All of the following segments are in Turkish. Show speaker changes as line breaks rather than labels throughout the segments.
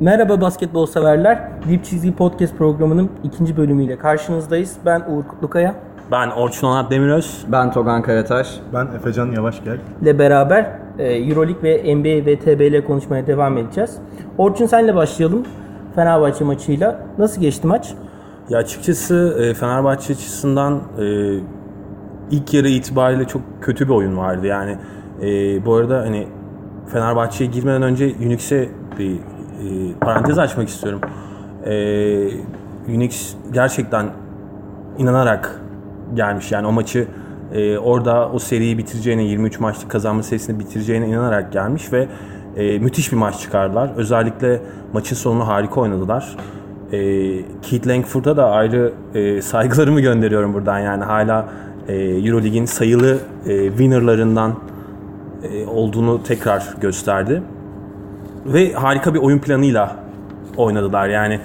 Merhaba basketbol severler. Dip Çizgi Podcast programının ikinci bölümüyle karşınızdayız. Ben Uğur Kutlukaya
Ben Orçun Onat Demiröz.
Ben Togan Karataş.
Ben Efecan Yavaşgel.
ile beraber e, Euroleague ve NBA ve TBL konuşmaya devam edeceğiz. Orçun senle başlayalım. Fenerbahçe maçıyla. Nasıl geçti maç?
Ya açıkçası e, Fenerbahçe açısından e, ilk yarı itibariyle çok kötü bir oyun vardı. Yani bu arada hani Fenerbahçe'ye girmeden önce Unix'e bir parantez açmak istiyorum. E, Unix gerçekten inanarak gelmiş. Yani o maçı e, orada o seriyi bitireceğine, 23 maçlık kazanma serisini bitireceğine inanarak gelmiş ve e, müthiş bir maç çıkardılar. Özellikle maçın sonunu harika oynadılar. E, Keith Langford'a da ayrı e, saygılarımı gönderiyorum buradan. Yani hala e, Eurolig'in sayılı e, winnerlarından e, olduğunu tekrar gösterdi. Ve harika bir oyun planıyla oynadılar. Yani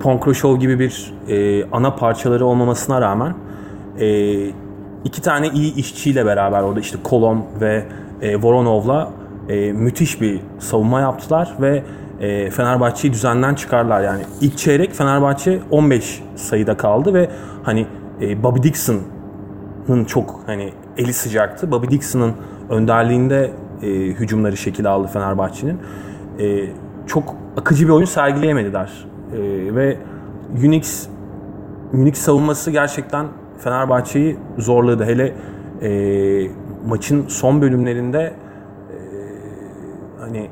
Ponkroshow gibi bir e, ana parçaları olmamasına rağmen e, iki tane iyi işçiyle beraber orada işte Kolom ve e, Voronov'la e, müthiş bir savunma yaptılar ve e, Fenerbahçe'yi düzenden çıkarlar. Yani ilk çeyrek Fenerbahçe 15 sayıda kaldı ve hani e, Bobby Dixon'ın çok hani eli sıcaktı. Bobby Dixon'ın önderliğinde e, hücumları şekil aldı Fenerbahçe'nin. E, çok akıcı bir oyun sergileyemediler. E, ve Unix Unix savunması gerçekten Fenerbahçe'yi zorladı. Hele e, maçın son bölümlerinde e, hani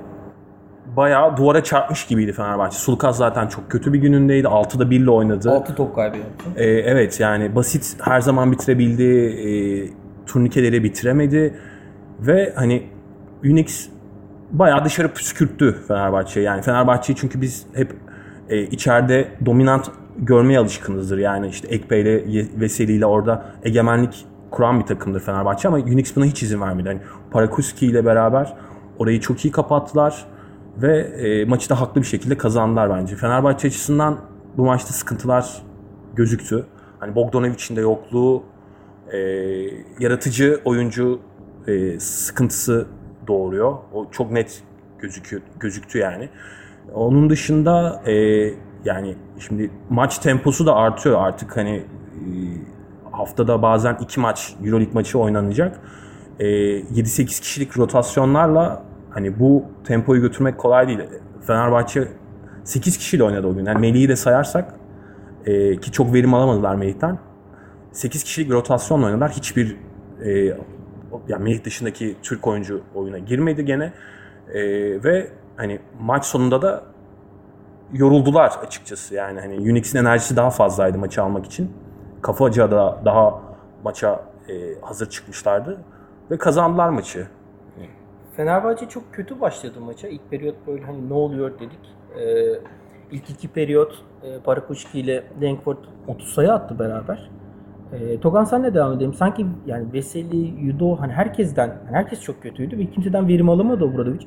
bayağı duvara çarpmış gibiydi Fenerbahçe. Sulukaz zaten çok kötü bir günündeydi. 6'da 1 ile oynadı.
6 top kaybı yaptı.
Ee, evet yani basit her zaman bitirebildi. E, turnikeleri bitiremedi. Ve hani Unix bayağı dışarı püskürttü Fenerbahçe. Yani Fenerbahçe'yi çünkü biz hep e, içeride dominant görmeye alışkınızdır. Yani işte Ekpe ile Veseli ile orada egemenlik kuran bir takımdır Fenerbahçe ama Unix buna hiç izin vermedi. Yani Parakuski ile beraber orayı çok iyi kapattılar ve e, maçı da haklı bir şekilde kazandılar bence. Fenerbahçe açısından bu maçta sıkıntılar gözüktü. Hani Bogdanovic'in de yokluğu, e, yaratıcı oyuncu e, sıkıntısı doğuruyor. O çok net gözüküyor, gözüktü yani. Onun dışında e, yani şimdi maç temposu da artıyor artık hani e, haftada bazen iki maç Euroleague maçı oynanacak. E, 7-8 kişilik rotasyonlarla hani bu tempoyu götürmek kolay değil. Fenerbahçe 8 kişiyle oynadı o gün. Yani Melih'i de sayarsak e, ki çok verim alamadılar Melih'ten. 8 kişilik bir rotasyonla oynadılar. Hiçbir e, yani Melih dışındaki Türk oyuncu oyuna girmedi gene. E, ve hani maç sonunda da yoruldular açıkçası. Yani hani Unix'in enerjisi daha fazlaydı maçı almak için. Kafaca da daha maça e, hazır çıkmışlardı ve kazandılar maçı.
Fenerbahçe çok kötü başladı maça. İlk periyot böyle hani ne oluyor dedik. Ee, ilk iki periyot e, Parakuşki ile Langford 30 sayı attı beraber. E, Togan senle devam edelim. Sanki yani Veseli, Yudo hani herkesten, hani herkes çok kötüydü ve kimseden verim alamadı Obradovic.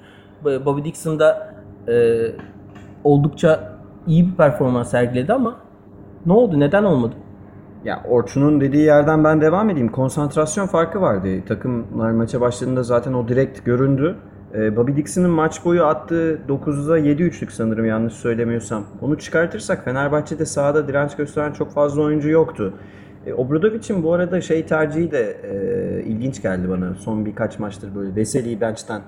Bobby Dixon da e, oldukça iyi bir performans sergiledi ama ne oldu? Neden olmadı?
Ya Orçun'un dediği yerden ben devam edeyim. Konsantrasyon farkı vardı. Takımlar maça başladığında zaten o direkt göründü. Ee, Bobby Dixon'ın maç boyu attığı 9'da 7 üçlük sanırım yanlış söylemiyorsam. Onu çıkartırsak Fenerbahçe'de sahada direnç gösteren çok fazla oyuncu yoktu. E, Obradovic'in bu arada şey tercihi de e, ilginç geldi bana. Son birkaç maçtır böyle Veseli'yi bench'ten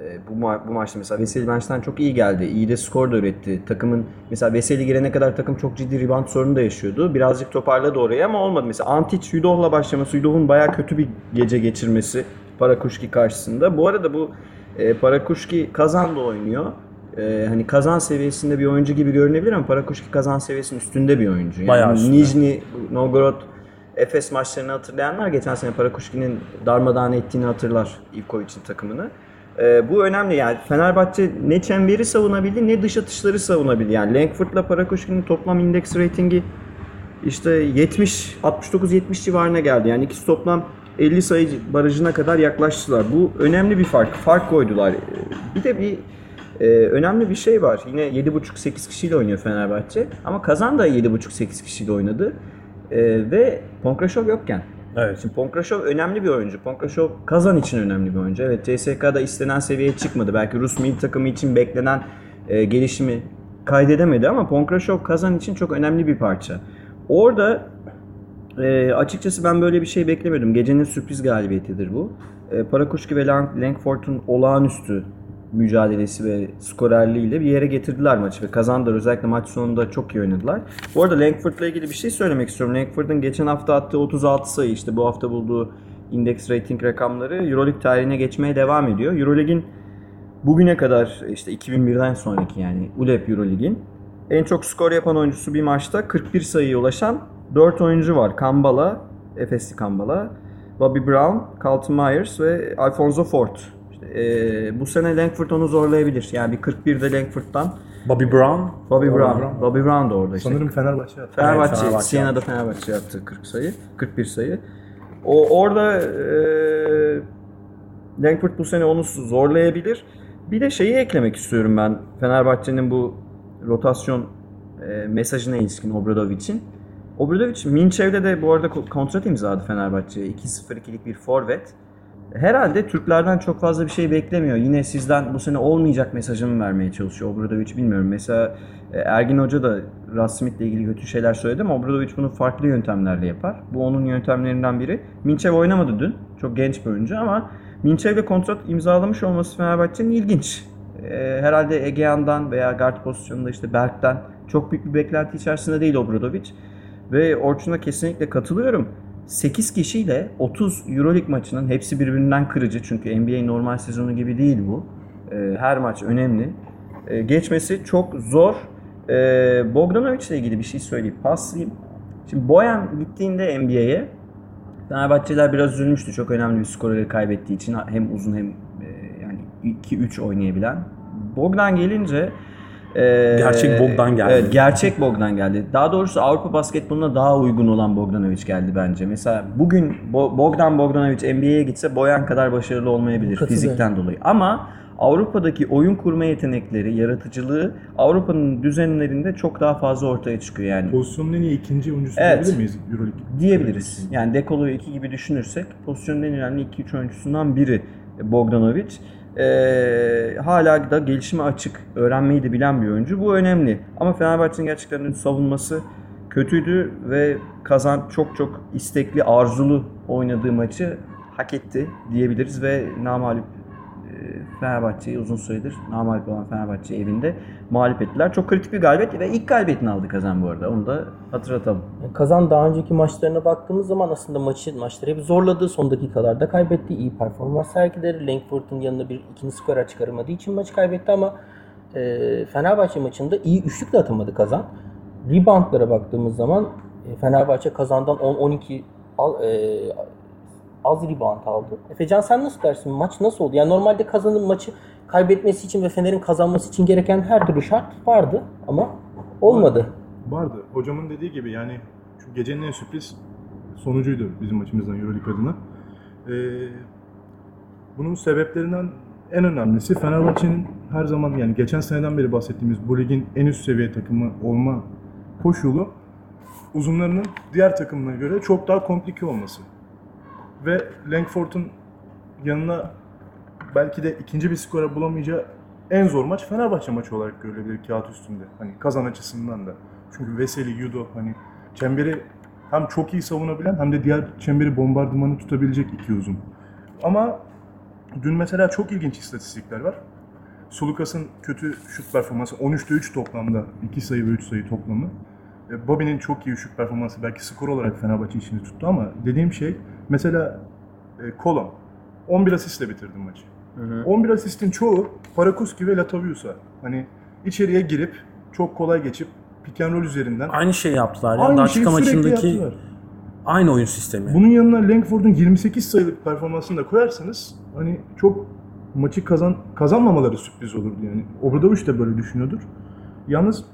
e, bu, ma- bu maçta mesela Veseli bench'ten çok iyi geldi. İyi de skor da üretti. Takımın mesela Veseli girene kadar takım çok ciddi rebound sorunu da yaşıyordu. Birazcık toparladı orayı ama olmadı. Mesela Antic Yudov'la başlaması, Yudov'un bayağı kötü bir gece geçirmesi Parakuşki karşısında. Bu arada bu e, Parakuşki kazan da oynuyor. E, hani kazan seviyesinde bir oyuncu gibi görünebilir ama Parakuşki kazan seviyesinin üstünde bir oyuncu. Yani
Bayağı üstünde.
Nijni, Novgorod, Efes maçlarını hatırlayanlar geçen sene Parakuşki'nin darmadağın ettiğini hatırlar Ivkovic'in takımını. Ee, bu önemli yani Fenerbahçe ne çemberi savunabildi ne dış atışları savunabildi. Yani Langford'la Parakuşki'nin toplam indeks ratingi işte 70 69-70 civarına geldi. Yani ikisi toplam 50 sayı barajına kadar yaklaştılar. Bu önemli bir fark. Fark koydular. Ee, Bir de bir e, önemli bir şey var. Yine 7.5-8 kişiyle oynuyor Fenerbahçe. Ama Kazan da 7.5-8 kişiyle oynadı. Ee, ve Ponkraşov yokken.
Evet.
Şimdi Ponkraşov önemli bir oyuncu. Ponkraşov Kazan için önemli bir oyuncu. Evet CSK'da istenen seviyeye çıkmadı. Belki Rus milli takımı için beklenen e, gelişimi kaydedemedi ama Ponkraşov Kazan için çok önemli bir parça. Orada e, açıkçası ben böyle bir şey beklemiyordum. Gecenin sürpriz galibiyetidir bu. E, Parakuşki ve Lang- Langford'un olağanüstü mücadelesi ve skorerliğiyle bir yere getirdiler maçı ve kazandılar. Özellikle maç sonunda çok iyi oynadılar. Bu arada Langford'la ilgili bir şey söylemek istiyorum. Langford'un geçen hafta attığı 36 sayı işte bu hafta bulduğu index rating rakamları Euroleague tarihine geçmeye devam ediyor. Euroleague'in bugüne kadar işte 2001'den sonraki yani ULEP Euroleague'in en çok skor yapan oyuncusu bir maçta 41 sayıya ulaşan 4 oyuncu var. Kambala, Efesli Kambala, Bobby Brown, Carlton Myers ve Alfonso Ford. Eee, bu sene Langford onu zorlayabilir. Yani bir 41'de Langford'dan
Bobby Brown.
Bobby Brown.
Brown.
Bobby Brown da orada işte.
Sanırım Fenerbahçe yaptı.
Fenerbahçe,
Evet, Fenerbahçe
Siena'da Fenerbahçe yaptı 40 sayı, 41 sayı. O orada eee Langford bu sene onu zorlayabilir. Bir de şeyi eklemek istiyorum ben Fenerbahçe'nin bu rotasyon eee, mesajına ilişkin Obradovic'in. Obradovic Minçev'de de bu arada ko- kontrat imzaladı Fenerbahçe'ye. 2-0-2'lik bir forvet. Herhalde Türklerden çok fazla bir şey beklemiyor. Yine sizden bu sene olmayacak mesajını vermeye çalışıyor Obradovic bilmiyorum. Mesela e, Ergin Hoca da Russ Smith'le ilgili kötü şeyler söyledi ama Obradovic bunu farklı yöntemlerle yapar. Bu onun yöntemlerinden biri. Minçev oynamadı dün. Çok genç bir oyuncu ama Minçev'le kontrat imzalamış olması Fenerbahçe'nin ilginç. E, herhalde Egean'dan veya guard pozisyonunda işte Berk'ten çok büyük bir beklenti içerisinde değil Obradovic. Ve Orçun'a kesinlikle katılıyorum. 8 kişiyle 30 Euroleague maçının hepsi birbirinden kırıcı. Çünkü NBA normal sezonu gibi değil bu. Ee, Her maç önemli. Ee, Geçmesi çok zor. Ee, Bogdanovic ile ilgili bir şey söyleyip paslayayım. Şimdi Boyan gittiğinde NBA'ye Fenerbahçeliler biraz üzülmüştü. Çok önemli bir skoreri kaybettiği için hem uzun hem e, yani 2-3 oynayabilen. Bogdan gelince
Gerçek Bogdan geldi.
Evet, gerçek Bogdan geldi. Daha doğrusu Avrupa basketboluna daha uygun olan Bogdanovic geldi bence. Mesela bugün Bo- Bogdan Bogdanovic NBA'ye gitse Boyan kadar başarılı olmayabilir
Katılıyorum.
fizikten dolayı. Ama Avrupa'daki oyun kurma yetenekleri, yaratıcılığı Avrupa'nın düzenlerinde çok daha fazla ortaya çıkıyor yani.
Pozisyonun en iyi ikinci oyuncusu
Evet.
diyebilir miyiz Euroleague?
diyebiliriz. Yani Dekolo'yu 2 gibi düşünürsek pozisyonun en önemli 2-3 oyuncusundan biri Bogdanovic. Ee, hala da gelişime açık, öğrenmeyi de bilen bir oyuncu. Bu önemli. Ama Fenerbahçe'nin gerçekten savunması kötüydü ve Kazan çok çok istekli, arzulu oynadığı maçı hak etti diyebiliriz ve namalip e, Fenerbahçe'yi uzun süredir namalip olan Fenerbahçe evinde mağlup ettiler. Çok kritik bir galibiyet ve ilk galibiyetini aldı Kazan bu arada. Onu da hatırlatalım.
Kazan daha önceki maçlarına baktığımız zaman aslında maçı maçları hep zorladı. Son dakikalarda kaybetti. iyi performans sergileri. Langford'un yanına bir ikinci skorer çıkaramadığı için maçı kaybetti ama e, Fenerbahçe maçında iyi üçlük de atamadı Kazan. Reboundlara baktığımız zaman e, Fenerbahçe Kazan'dan 10-12 al- e, az rebound aldı. Efecan sen nasıl dersin? Maç nasıl oldu? Yani normalde Kazan'ın maçı kaybetmesi için ve Fener'in kazanması için gereken her türlü şart vardı ama olmadı.
Vardı. Hocamın dediği gibi yani şu gecenin en sürpriz sonucuydu bizim maçımızdan Euroleague adına. Ee, bunun sebeplerinden en önemlisi Fenerbahçe'nin her zaman yani geçen seneden beri bahsettiğimiz bu ligin en üst seviye takımı olma koşulu uzunlarının diğer takımlara göre çok daha komplike olması. Ve Langford'un yanına belki de ikinci bir skora bulamayacağı en zor maç Fenerbahçe maçı olarak görülebilir kağıt üstünde. Hani kazan açısından da. Çünkü Veseli, Yudo hani çemberi hem çok iyi savunabilen hem de diğer çemberi bombardımanı tutabilecek iki uzun. Ama dün mesela çok ilginç istatistikler var. Sulukas'ın kötü şut performansı 13'te 3 toplamda 2 sayı ve 3 sayı toplamı. E, Bobby'nin çok iyi şut performansı belki skor olarak Fenerbahçe işini tuttu ama dediğim şey mesela e, Kolon 11 asistle bitirdi maçı. 11 asistin çoğu Parakuski ve Latavius'a. Hani içeriye girip çok kolay geçip pick and roll üzerinden
Aynı şey yaptılar. Ya.
aynı
maçındaki
yaptılar.
aynı oyun sistemi.
Bunun yanına Langford'un 28 sayılık performansını da koyarsanız hani çok maçı kazan kazanmamaları sürpriz olurdu yani. Obradoviç de böyle düşünüyordur. Yalnız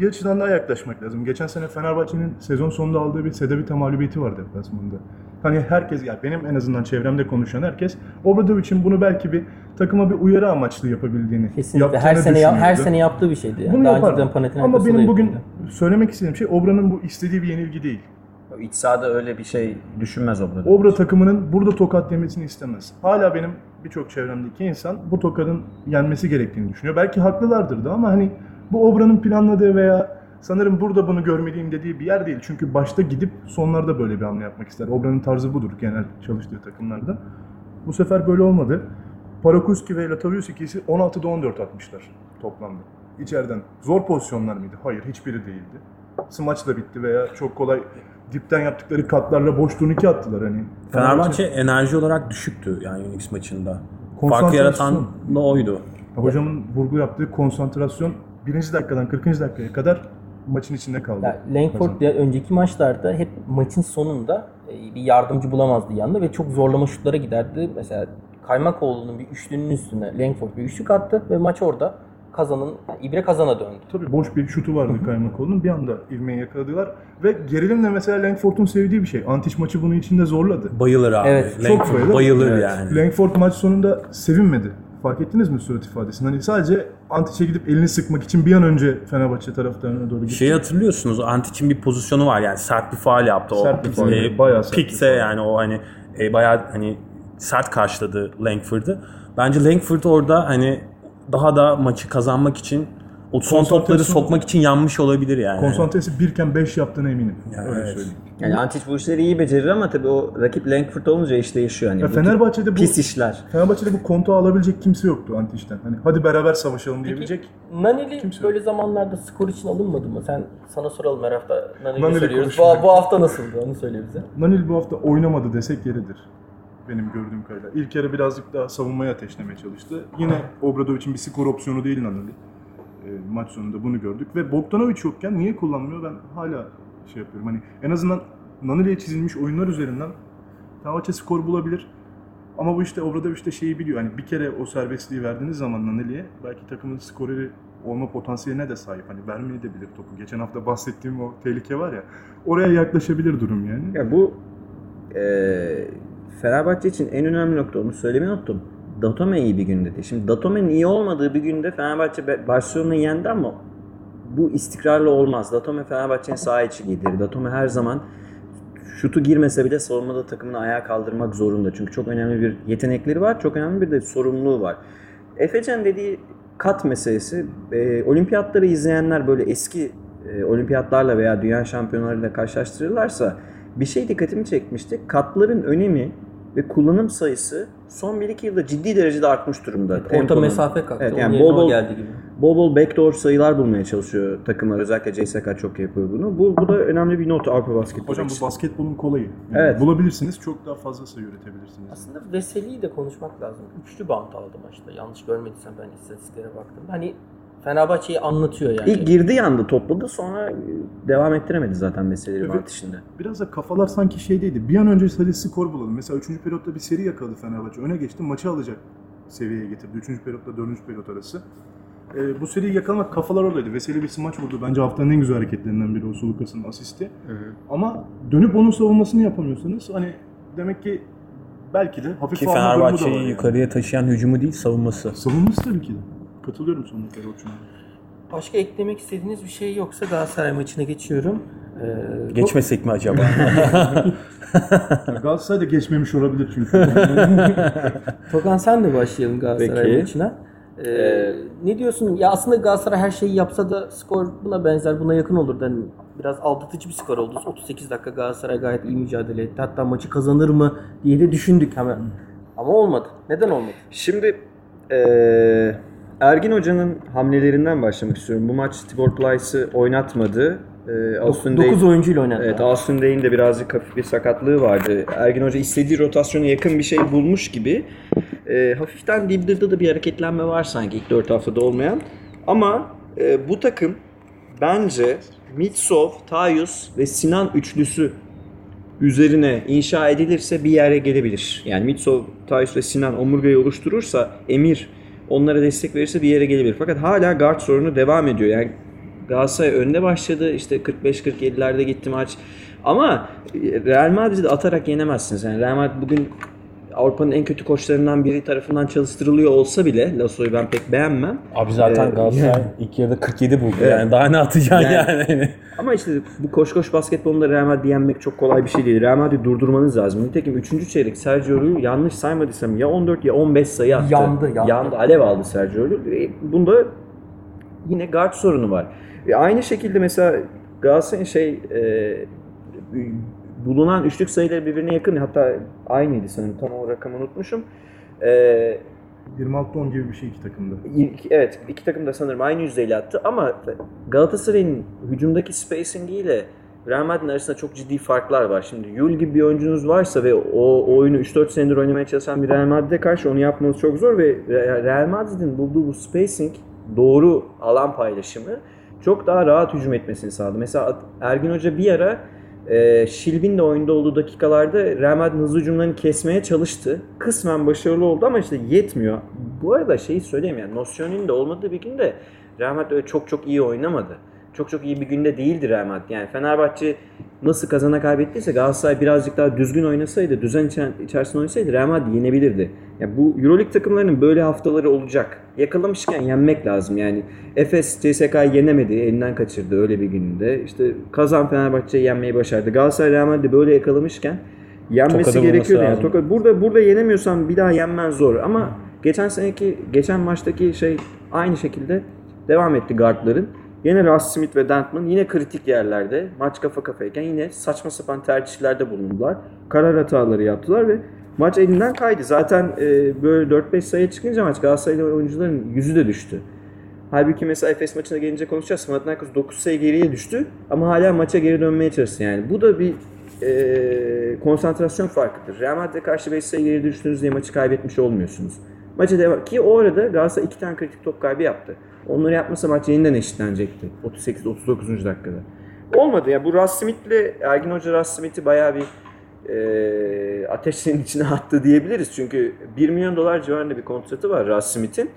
bir açıdan daha yaklaşmak lazım. Geçen sene Fenerbahçe'nin sezon sonunda aldığı bir Sedevita mağlubiyeti var deplasmanda. Hani herkes, yani benim en azından çevremde konuşan herkes Obradoviç'in bunu belki bir takıma bir uyarı amaçlı yapabildiğini,
Kesinlikle her sene ya- her sene yaptığı bir şeydi. Yani.
Bunu
Daha
yapar. Ama benim bugün söylemek istediğim şey Obra'nın bu istediği bir yenilgi değil.
İç sahada öyle bir şey düşünmez Obradovic.
Obra takımının burada tokat yemesini istemez. Hala benim birçok çevremdeki insan bu tokadın yenmesi gerektiğini düşünüyor. Belki haklılardır da ama hani bu Obra'nın planladığı veya sanırım burada bunu görmeliyim dediği bir yer değil. Çünkü başta gidip sonlarda böyle bir hamle yapmak ister. Obra'nın tarzı budur genel çalıştığı takımlarda. Bu sefer böyle olmadı. Parakuski ve Latavius ikisi 16'da 14 atmışlar toplamda. İçeriden. Zor pozisyonlar mıydı? Hayır, hiçbiri değildi. Smaç da bitti veya çok kolay dipten yaptıkları katlarla boş turnike attılar hani.
Fenerbahçe enerji olarak düşüktü yani Unix maçında. Farkı yaratan da oydu.
Hocamın vurgu yaptığı konsantrasyon birinci dakikadan 40. dakikaya kadar maçın içinde kaldı.
Ya Langford ya önceki maçlarda hep maçın sonunda e, bir yardımcı bulamazdı yanında ve çok zorlama şutlara giderdi. Mesela Kaymakoğlu'nun bir üçlünün üstüne Langford bir üçlük attı ve maç orada kazanın yani İbre kazana döndü.
Tabii boş bir şutu vardı Kaymakoğlu'nun. Bir anda ivmeyi yakaladılar. Ve gerilim de mesela Langford'un sevdiği bir şey. Antiç maçı bunun içinde zorladı.
Bayılır abi.
Evet,
çok
Langford
bayılır.
bayılır
Evet.
yani.
Langford maç sonunda sevinmedi. Fark ettiniz mi surat ifadesini? Hani sadece Antiç'e gidip elini sıkmak için bir an önce Fenerbahçe taraftarına doğru gitti.
Şeyi hatırlıyorsunuz Antic'in bir pozisyonu var yani sert bir faal yaptı. O,
Sert bir faul,
e,
bayağı sert
Pikse yani o hani e, bayağı hani sert karşıladı Langford'u. Bence Langford orada hani daha da maçı kazanmak için o son topları sokmak için yanmış olabilir yani.
Konsantresi birken 5 yaptığına eminim.
Ya,
Öyle
evet.
söyleyeyim.
Yani Antic bu işleri iyi becerir ama tabii o rakip Langford olunca iş değişiyor. Hani
Ya
bu
Fenerbahçe'de bu
pis işler.
Fenerbahçe'de bu kontağı alabilecek kimse yoktu Antiç'ten. Hani hadi beraber savaşalım diyebilecek.
Naneli
Kimse
böyle zamanlarda skor için alınmadı mı? Sen sana soralım her hafta Naneli'yi
Naneli
söylüyoruz. Bu, bu hafta nasıldı? Onu söyle bize.
Nanil bu hafta oynamadı desek yeridir. Benim gördüğüm kadarıyla. İlk yarı birazcık daha savunmaya ateşlemeye çalıştı. Yine Obradovic'in bir skor opsiyonu değil Nanili. E, maç sonunda bunu gördük. Ve Bogdanovic yokken niye kullanmıyor ben hala şey yapıyorum. Hani en azından Nanili'ye çizilmiş oyunlar üzerinden Fenerbahçe skor bulabilir. Ama bu işte Obradovic de şeyi biliyor. Hani bir kere o serbestliği verdiğiniz zaman Nanili'ye belki takımın skoreri olma potansiyeline de sahip. Hani vermeyi de bilir topu. Geçen hafta bahsettiğim o tehlike var ya. Oraya yaklaşabilir durum yani.
Ya bu eee Fenerbahçe için en önemli nokta onu söylemeyi unuttum. Datome iyi bir gün dedi. Şimdi Datome'nin iyi olmadığı bir günde Fenerbahçe Barcelona'yı yendi ama bu istikrarlı olmaz. Datome Fenerbahçe'nin saha içi lideri. Datome her zaman şutu girmese bile savunmada takımını ayağa kaldırmak zorunda. Çünkü çok önemli bir yetenekleri var. Çok önemli bir de sorumluluğu var. Efecan dediği kat meselesi. E, olimpiyatları izleyenler böyle eski e, olimpiyatlarla veya dünya şampiyonlarıyla karşılaştırırlarsa bir şey dikkatimi çekmişti. Katların önemi ve kullanım sayısı son 1-2 yılda ciddi derecede artmış durumda.
Orta
Temponun.
mesafe kalktı.
Evet, yani bol
o
bol,
geldi gibi.
bol bol backdoor sayılar bulmaya çalışıyor takımlar. Özellikle CSK çok yapıyor bunu. Bu, bu da önemli bir not Avrupa basketbolu.
Hocam bu basketbolun kolayı. Yani
Evet.
Bulabilirsiniz çok daha fazla sayı üretebilirsiniz.
Aslında Veseli'yi de konuşmak lazım. Üçlü bant aldı maçta. Yanlış görmediysem ben istatistiklere baktığımda. Hani Fenerbahçe'yi anlatıyor yani.
İlk girdiği anda topladı sonra devam ettiremedi zaten meseleleri
Evet.
artışında.
Biraz da kafalar sanki şeydeydi. Bir an önce sadece skor bulalım. Mesela 3. periyotta bir seri yakaladı Fenerbahçe. Öne geçti maçı alacak seviyeye getirdi. 3. periyotla 4. periyot arası. Ee, bu seriyi yakalamak kafalar oradaydı. Veseli bir smaç vurdu. Bence haftanın en güzel hareketlerinden biri o Sulukas'ın asisti. Ama dönüp onun savunmasını yapamıyorsanız hani demek ki belki de hafif
Ki Fenerbahçe'yi
yani.
yukarıya taşıyan hücumu değil savunması.
Savunması tabii ki de. Katılıyorum sonuna kadar Orçun'a.
Başka eklemek istediğiniz bir şey yoksa Galatasaray maçına geçiyorum. Ee,
Geçmesek mi acaba?
Galatasaray da geçmemiş olabilir çünkü.
Tokan sen de başlayalım Galatasaray
Peki.
maçına. Ee, ne diyorsun? Ya aslında Galatasaray her şeyi yapsa da skor buna benzer, buna yakın olurdu. Yani biraz aldatıcı bir skor oldu. 38 dakika Galatasaray gayet iyi mücadele etti. Hatta maçı kazanır mı diye de düşündük hemen. Ama olmadı. Neden olmadı?
Şimdi eee, Ergin Hoca'nın hamlelerinden başlamak istiyorum. Bu maç Tibor Plyce'ı oynatmadı. Eee Austin Day-
9 oyuncuyla oynadı.
Evet, Austin Day'in de birazcık hafif bir sakatlığı vardı. Ergin Hoca istediği rotasyona yakın bir şey bulmuş gibi. Eee, hafiften Dildir'de de bir hareketlenme var sanki ilk 4 haftada olmayan. Ama eee, bu takım bence Mitsov, Tayus ve Sinan üçlüsü üzerine inşa edilirse bir yere gelebilir. Yani Mitsov, Tayus ve Sinan omurgayı oluşturursa Emir onlara destek verirse bir yere gelebilir. Fakat hala guard sorunu devam ediyor. Yani Galatasaray önde başladı. İşte 45-47'lerde gitti maç. Ama Real Madrid'i atarak yenemezsiniz. Yani Real Madrid bugün Avrupa'nın en kötü koçlarından biri tarafından çalıştırılıyor olsa bile Lasso'yu ben pek beğenmem.
Abi zaten
Ee,
Galatasaray
yani-
ilk yarıda 47 buldu yani daha ne atacaksın
Yani-
yani.
Ama işte bu koş koş basketbolunda Real Madrid'i yenmek çok kolay bir şey değil. Real Madrid'i durdurmanız lazım. Nitekim 3. çeyrek Sergio Llull yanlış saymadıysam ya 14 ya 15 sayı attı.
Yandı, yandı.
Alev aldı Sergio Llull. Ve Bunda yine guard sorunu var. Ve aynı şekilde mesela Galatasaray'ın şey e, bulunan üçlük sayıları birbirine yakın. Hatta aynıydı sanırım. Tam o rakamı unutmuşum. E,
26-10 gibi bir şey iki takımda.
Evet iki takım da sanırım aynı yüzdeyle attı ama Galatasaray'ın hücumdaki spacing ile Real Madrid'in arasında çok ciddi farklar var. Şimdi Yul gibi bir oyuncunuz varsa ve o, oyunu 3-4 senedir oynamaya çalışan bir Real Madrid'e karşı onu yapmanız çok zor ve Re- Real Madrid'in bulduğu bu spacing doğru alan paylaşımı çok daha rahat hücum etmesini sağladı. Mesela Ergin Hoca bir ara e, Şilbin de oyunda olduğu dakikalarda Real Madrid'in hızlı hücumlarını kesmeye çalıştı. Kısmen başarılı oldu ama işte yetmiyor. Bu arada şeyi söyleyeyim yani Nosyon'un de olmadığı bir günde Real Madrid öyle çok çok iyi oynamadı. Çok çok iyi bir günde değildi Real Madrid. Yani Fenerbahçe nasıl kazana kaybettiyse Galatasaray birazcık daha düzgün oynasaydı, düzen içerisinde oynasaydı Real Madrid yenebilirdi. Yani bu Euroleague takımlarının böyle haftaları olacak. Yakalamışken yenmek lazım. Yani Efes CSK'yı yenemedi, elinden kaçırdı öyle bir gününde. İşte Kazan Fenerbahçe'yi yenmeyi başardı. Galatasaray Real Madrid'i böyle yakalamışken yenmesi
Tokada
gerekiyordu. Yani. Tokat- burada burada yenemiyorsan bir daha yenmen zor ama geçen seneki geçen maçtaki şey aynı şekilde devam etti guardların. Yine Russ Smith ve Dentman yine kritik yerlerde maç kafa kafayken yine saçma sapan tercihlerde bulundular. Karar hataları yaptılar ve maç elinden kaydı. Zaten e, böyle 4-5 sayı çıkınca maç Galatasaraylı oyuncuların yüzü de düştü. Halbuki mesela Efes maçına gelince konuşacağız. Panathinaikos 9 sayı geriye düştü ama hala maça geri dönmeye çalıştı. Yani bu da bir e, konsantrasyon farkıdır. Real Madrid'e karşı 5 sayı geri düştünüz diye maçı kaybetmiş olmuyorsunuz. Maça devam ki o arada Galatasaray 2 tane kritik top kaybı yaptı. Onları yapmasa maç yeniden eşitlenecekti. 38-39. dakikada. Olmadı ya. Bu Russ Smith'le Ergin Hoca Russ Smith'i bayağı bir e, ateşlerin içine attı diyebiliriz. Çünkü 1 milyon dolar civarında bir kontratı var Russ Smith'in.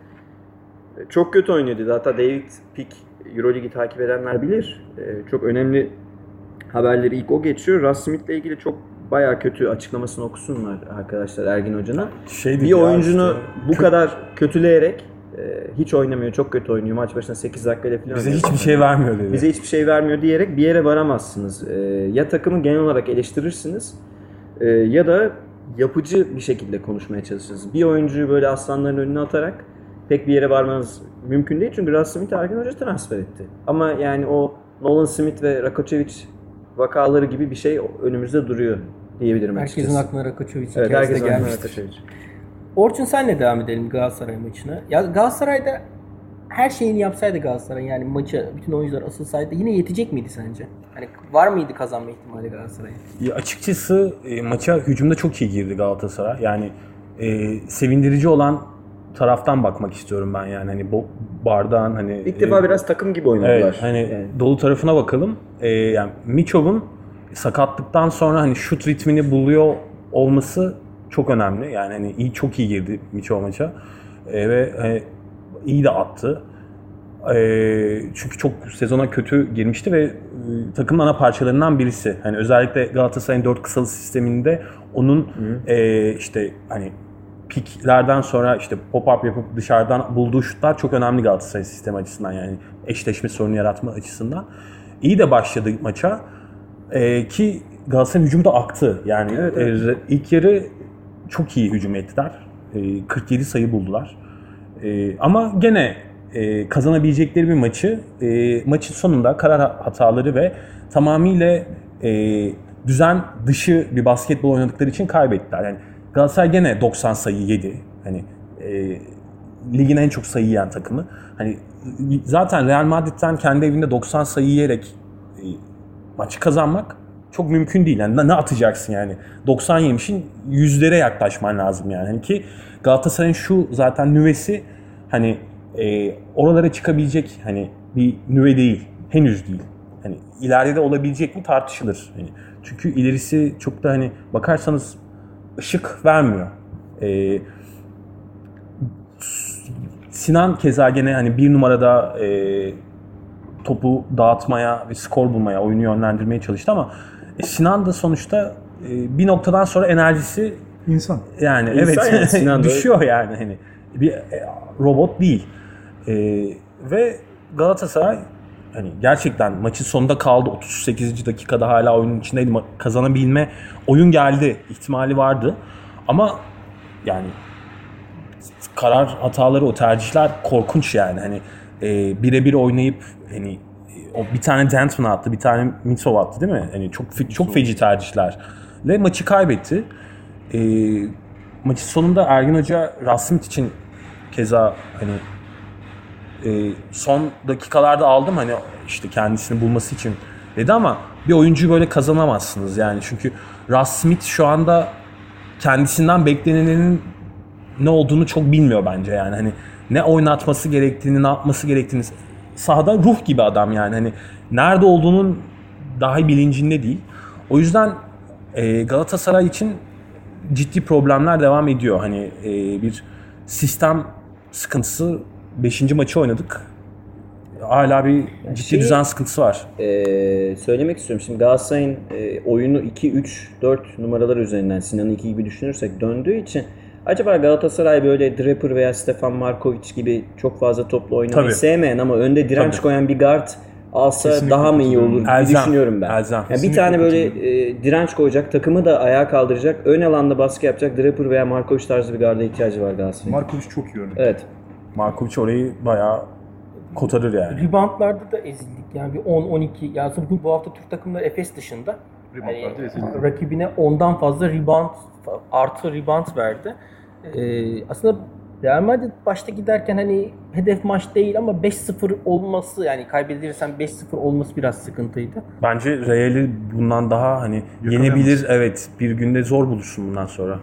E, Çok kötü oynuyordu. Hatta David Pick Euroligi takip edenler bilir. E, Çok önemli haberleri ilk o geçiyor. Russ Smith'le ilgili çok bayağı kötü açıklamasını okusunlar arkadaşlar Ergin Hoca'nın.
Şey
Bir oyuncunu bu kadar kötüleyerek hiç oynamıyor, çok kötü oynuyor. Maç başına 8 dakikayla falan
bize hiçbir şey vermiyor dedi.
Bize hiçbir şey vermiyor diyerek bir yere varamazsınız. Ee, ya takımı genel olarak eleştirirsiniz e, ya da yapıcı bir şekilde konuşmaya çalışırsınız. Bir oyuncuyu böyle aslanların önüne atarak pek bir yere varmanız mümkün değil. Çünkü Russ Smith Ergin Hoca transfer etti. Ama yani o Nolan Smith ve Rakocevic vakaları gibi bir şey önümüzde duruyor diyebilirim
Herkesin
açıkçası.
aklına Rakoçovic
Evet,
hikayesi de
herkesin aklına
gelmiştir. Orçun senle devam edelim Galatasaray maçına. Ya Galatasaray'da her şeyini yapsaydı Galatasaray yani maça bütün oyuncular asılsaydı yine yetecek miydi sence? Hani var mıydı kazanma ihtimali Galatasaray'ın?
Ya açıkçası e, maça hücumda çok iyi girdi Galatasaray. Yani e, sevindirici olan taraftan bakmak istiyorum ben yani hani bu bardağın hani
İlk defa
e,
biraz takım gibi oynadılar.
Evet, hani
Yani.
dolu tarafına bakalım. Ee, yani Miçov'un sakatlıktan sonra hani şut ritmini buluyor olması çok önemli. Yani hani iyi çok iyi girdi Miçov maça. Ee, ve hani iyi de attı. Ee, çünkü çok sezona kötü girmişti ve e, takımın ana parçalarından birisi. Hani özellikle Galatasaray'ın dört kısalı sisteminde onun e, işte hani piklerden sonra işte pop-up yapıp dışarıdan bulduğu şutlar çok önemli Galatasaray sistemi açısından yani eşleşme sorunu yaratma açısından. İyi de başladı maça Ee, ki Galatasaray'ın hücumu da aktı. Yani
Evet, evet.
e, ilk yarı çok iyi hücum ettiler. E, 47 sayı buldular. E, ama gene e, kazanabilecekleri bir maçı e, maçın sonunda karar hataları ve tamamıyla e, düzen dışı bir basketbol oynadıkları için kaybettiler. Yani Galatasaray gene 90 sayı yedi. Hani e, ligin en çok sayı yiyen takımı. Hani zaten Real Madrid'den kendi evinde 90 sayı yiyerek e, maçı kazanmak çok mümkün değil. Yani ne- atacaksın yani? 90 yemişin yüzlere yaklaşman lazım yani. Hani ki Galatasaray'ın şu zaten nüvesi hani e, oralara çıkabilecek hani bir nüve değil. Henüz değil. Hani ileride de olabilecek mi tartışılır. Hani çünkü ilerisi çok da hani bakarsanız ışık vermiyor. E, Sinan keza gene hani bir numarada e, topu dağıtmaya ve skor bulmaya, oyunu yönlendirmeye çalıştı ama e, Sinan da sonuçta e, bir noktadan sonra enerjisi
İnsan.
Yani
İnsan
evet
yani, Sinan da
düşüyor yani hani bir e, robot değil. E, ve Galatasaray hani gerçekten maçın sonunda kaldı 38. dakikada hala oyunun içindeydi kazanabilme oyun geldi ihtimali vardı ama yani karar hataları o tercihler korkunç yani hani e, birebir oynayıp hani o bir tane Dentman attı bir tane Mitsov attı değil mi? Hani çok fe- çok feci tercihlerle maçı kaybetti. E, maçın sonunda Ergin Hoca Rasmit için keza hani e, son dakikalarda aldım hani işte kendisini bulması için dedi ama bir oyuncuyu böyle kazanamazsınız yani çünkü Russ Smith şu anda kendisinden beklenenin ne olduğunu çok bilmiyor bence yani hani ne oynatması gerektiğini ne yapması gerektiğini sahada ruh gibi adam yani hani nerede olduğunun dahi bilincinde değil. O yüzden e, Galatasaray için ciddi problemler devam ediyor. Hani e, bir sistem sıkıntısı 5. maçı oynadık. Hala bir ciddi
şey-
düzen sıkıntısı var.
Ee, söylemek istiyorum. Şimdi Galatasaray'ın e, oyunu 2, 3, 4 numaralar üzerinden Sinan'ın 2 gibi düşünürsek döndüğü için acaba Galatasaray böyle Draper veya Stefan Markovic gibi çok fazla toplu oynamayı
Tabii.
sevmeyen ama önde direnç
Tabii.
koyan bir guard alsa
Kesinlikle
daha mı iyi olur diye
Elzem,
düşünüyorum ben.
elzem.
Yani bir tane böyle e, direnç koyacak, takımı da ayağa kaldıracak, ön alanda baskı yapacak Draper veya Markovic tarzı bir garda ihtiyacı var Galatasaray'ın.
Markovic çok iyi örnek.
Evet.
Markovic orayı bayağı kotarır yani.
Reboundlarda da ezildik. Yani bir 10-12. Yani bu, bu hafta Türk takımları Efes dışında.
Ezildik.
rakibine ondan fazla rebound artı rebound verdi. Ee, aslında Real Madrid başta giderken hani hedef maç değil ama 5-0 olması yani kaybedilirsen 5-0 olması biraz sıkıntıydı.
Bence Real'i bundan daha hani
Yakalayamaz.
yenebilir evet bir günde zor bulursun bundan sonra.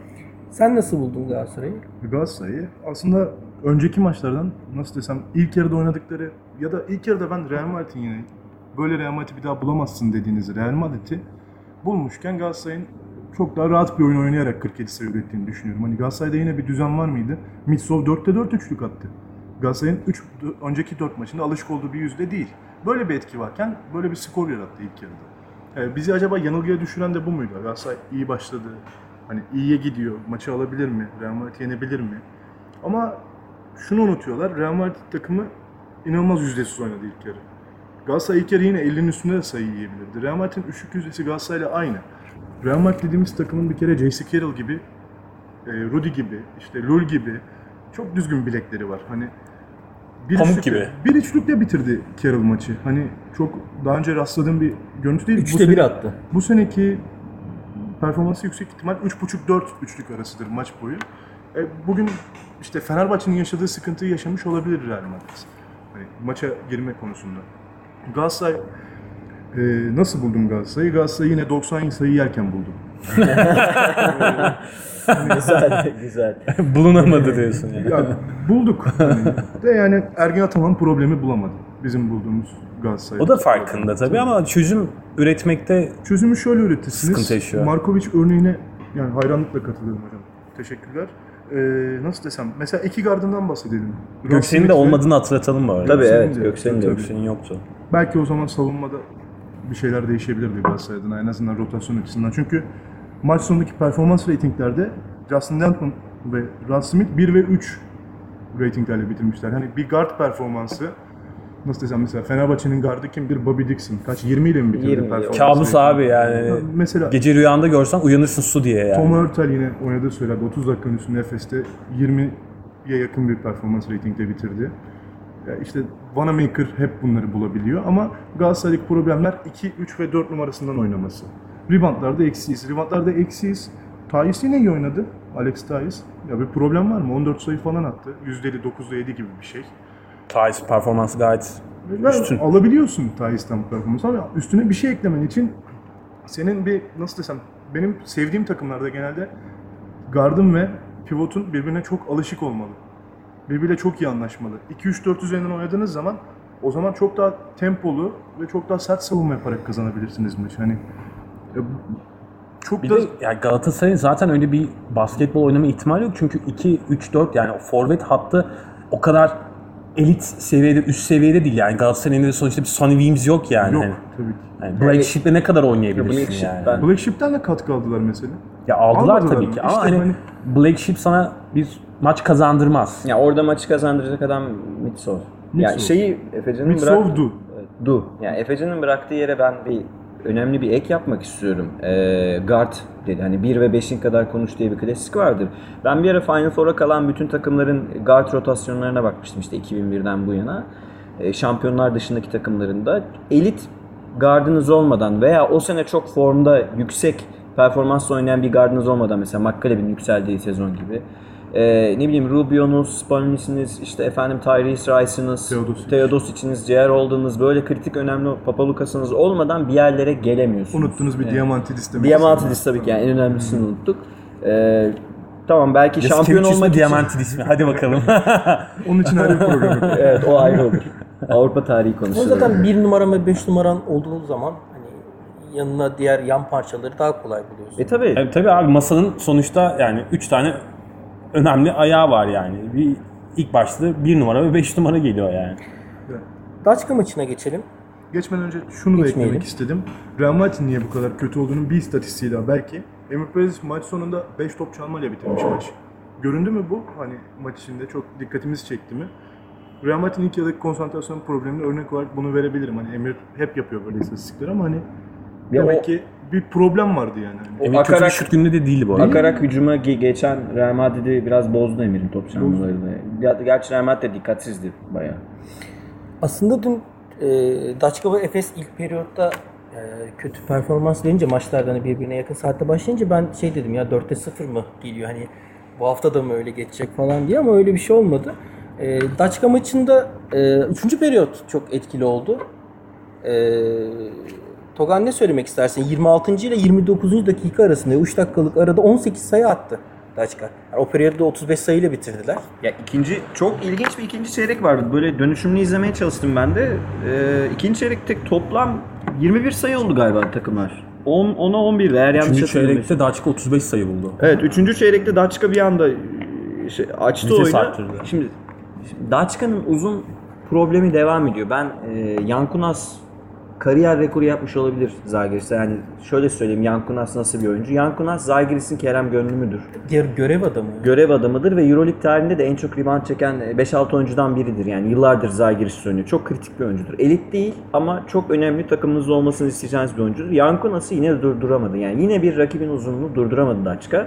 Sen nasıl buldun Galatasaray'ı?
Galatasaray'ı aslında önceki maçlardan nasıl desem ilk yarıda oynadıkları ya da ilk yarıda ben Real Madrid'in yine böyle Real Madrid'i bir daha bulamazsın dediğiniz Real Madrid'i bulmuşken Galatasaray'ın çok daha rahat bir oyun oynayarak 47 sayı ürettiğini düşünüyorum. Hani Galatasaray'da yine bir düzen var mıydı? Mitsov 4'te 4 üçlük attı. Galatasaray'ın 3 önceki 4 maçında alışık olduğu bir yüzde değil. Böyle bir etki varken böyle bir skor yarattı ilk yarıda. Ee, bizi acaba yanılgıya düşüren de bu muydu? Galatasaray iyi başladı. Hani iyiye gidiyor. Maçı alabilir mi? Real Madrid yenebilir mi? Ama şunu unutuyorlar. Real Madrid takımı inanılmaz yüzdesiz oynadı ilk yarı. Galatasaray ilk yarı yine 50'nin üstünde de sayı yiyebilirdi. Real Madrid'in üçlük yüzdesi Galatasaray'la aynı. Real Madrid dediğimiz takımın bir kere J.C. Carroll gibi, e, Rudy gibi, işte Lul gibi çok düzgün bilekleri var. Hani bir
Pamuk
üçlükle-
gibi.
Bir üçlükle bitirdi Carroll maçı. Hani çok daha önce rastladığım bir görüntü değil. Bu
3'te
sene-
1 attı.
bu seneki performansı yüksek ihtimal 3.5-4 üçlük arasıdır maç boyu. E, bugün işte Fenerbahçe'nin yaşadığı sıkıntıyı yaşamış olabilir Real Madrid. Hani maça girme konusunda. Galatasaray e, nasıl buldum Galatasaray'ı? Galatasaray'ı yine 90 sayı yerken buldum.
güzel, güzel.
Bulunamadı diyorsun yani.
Ya bulduk. Hani de yani Ergin Ataman problemi bulamadı. Bizim bulduğumuz Galatasaray.
O da farkında tabii ama çözüm üretmekte
Çözümü şöyle üretirsiniz.
Sıkıntı yaşıyor.
Markovic örneğine yani hayranlıkla katılıyorum hocam. Teşekkürler. Ee, nasıl desem mesela iki gardından bahsedelim.
Göksel'in de
ve-
olmadığını hatırlatalım arada.
Tabii evet Göksel'in de.
Göksel'in yoktu.
Belki o zaman savunmada bir şeyler değişebilirdi Galatasaray adına en azından rotasyon açısından. Çünkü maç sonundaki performans reytinglerde Justin Denton ve Rod Smith 1 ve 3 reytinglerle bitirmişler. Hani bir guard performansı nasıl desem mesela Fenerbahçe'nin gardı kimdir? Bobby Dixon. Kaç 20 ile mi bitirdi
20 ile.
performans
Kabus abi yani.
Mesela
Gece rüyanda görsen uyanırsın su diye yani.
Tom Hurtel yine oynadığı sürelerde 30 dakikanın üstünde Efes'te 20'ye yakın bir performans reytingde bitirdi. İşte Vanamaker hep bunları bulabiliyor ama Galatasaray'daki problemler 2, 3 ve 4 numarasından oynaması. Reboundlarda eksiyiz. Reboundlarda eksiyiz. Thais yine iyi oynadı. Alex Thais. Ya bir problem var mı? 14 sayı falan attı. %50, 9'da 7 gibi bir şey.
Thais performansı gayet Üstün.
Alabiliyorsun Thais'ten performans ama üstüne bir şey eklemen için senin bir nasıl desem benim sevdiğim takımlarda genelde gardın ve pivotun birbirine çok alışık olmalı. Birbiriyle çok iyi anlaşmalı. 2-3-4 üzerinden oynadığınız zaman o zaman çok daha tempolu ve çok daha sert savunma yaparak kazanabilirsiniz maçı. Hani ya, çok
Bir
da
de yani Galatasaray'ın zaten öyle bir basketbol oynama ihtimali yok. Çünkü 2 3 4 yani o forvet hattı o kadar elit seviyede, üst seviyede değil yani. Galatasaray'ın elinde sonuçta bir Sonny Weems yok yani.
yok
Hani,
tabii ki.
hani Black Sheep'le ne kadar
Black
oynayabilirsin
Sheep,
yani.
ben-
Black Sheep'ten de katkı aldılar mesela.
Ya aldılar
Almadılar
tabii ki ama
İşte
hani,
hani-
Black Sheep sana bir maç kazandırmaz.
Ya orada maçı kazandıracak adam Mitsov. Yani
Mitsov.
şeyi Efecan'ın bırak-
Du.
Du. Yani Efecan'ın bıraktığı yere ben bir önemli bir ek yapmak istiyorum. Ee, guard dedi. Hani 1 ve 5'in kadar konuş diye bir klasik vardır. Ben bir ara Final Four'a kalan bütün takımların guard rotasyonlarına bakmıştım işte 2001'den bu yana. Ee, şampiyonlar dışındaki takımlarında elit gardınız olmadan veya o sene çok formda yüksek performansla oynayan bir gardınız olmadan mesela McCaleb'in yükseldiği sezon gibi. Ee, ne bileyim Rubio'nuz, Spalnis'iniz, işte efendim Tyrese Rice'ınız,
Teodosic.
Teodosic'iniz, J.R. Hold'ınız böyle kritik önemli Papalukas'ınız olmadan bir yerlere gelemiyorsunuz.
Unuttunuz bir
Yani.
Diamantidis demek.
Diamantidis tabii ki yani en önemlisini unuttuk. Ee, tamam belki şampiyon olmak için...
Diamantidis mi? Hadi bakalım.
Onun için ayrı bir program
evet o ayrı olur. Avrupa tarihi konusu.
zaten bir numaran ve beş numaran olduğu zaman hani yanına diğer yan parçaları daha kolay buluyorsun.
E tabii.
E, tabii abi masanın sonuçta yani 3 tane önemli ayağı var yani. Bir ilk başta 1 numara ve 5 numara geliyor yani.
Daçka maçına geçelim.
Geçmeden önce şunu da
Geçmeyelim.
eklemek istedim. Real Madrid niye bu kadar kötü olduğunun bir istatistiği daha belki. Emir Perez maç sonunda 5 top çalmayla bitirmiş maç. Göründü mü bu? Hani maç içinde çok dikkatimizi çekti mi? Real Madrid'in ilk yarıdaki konsantrasyon problemine örnek olarak bunu verebilirim. Hani Emir hep yapıyor böyle istatistikleri ama hani
Ya
demek
o-
ki bir problem vardı yani.
Kötü bir
akarak-
şut gününde de değildi bu arada.
Akarak hücuma ge- geçen Real Madrid'i biraz bozdu Emir'in top çalmalarıyla. Ya- Gerçi Real Madrid de dikkatsizdi bayağı.
Aslında dün e, Daçka ve Efes ilk periyotta e, kötü performans verince maçlardan hani birbirine yakın saatte başlayınca ben şey dedim ya 4'te 0 mı geliyor hani bu hafta da mı öyle geçecek falan diye ama öyle bir şey olmadı. E, Daçka maçında 3. periyot çok etkili oldu. E, Togan ne söylemek istersin? 26. ile 29. dakika arasında 3 dakikalık arada 18 sayı attı Daçka. Yani o periyotta 35 sayıyla bitirdiler.
Ya ikinci çok ilginç bir ikinci çeyrek vardı. Böyle dönüşümlü izlemeye çalıştım ben de. Ee, ikinci çeyrekte toplam 21 sayı oldu galiba takımlar. 10 10'a 11 eğer yanlış
Üçüncü
hatırlamıyorsam.
çeyrekte Daçka 35 sayı buldu.
Evet, üçüncü çeyrekte Daçka bir anda e, şey, açtı
Vites
oyunu.
arttırdı.
Şimdi, şimdi Daçka'nın uzun problemi devam ediyor. Ben e, Yankunas kariyer rekoru yapmış olabilir Zagiris'e. Yani şöyle söyleyeyim Yankunas nasıl bir oyuncu? Yankunas Zagiris'in Kerem Gönlümüdür.
Gö- görev adamı.
Görev adamıdır ve Euroleague tarihinde de en çok rebound çeken 5-6 oyuncudan biridir. Yani yıllardır Zagiris oynuyor. Çok kritik bir oyuncudur. Elit değil ama çok önemli takımınızda olmasını isteyeceğiniz bir oyuncudur. Yankunas'ı yine durduramadı. Yani yine bir rakibin uzunluğunu durduramadı Daçka.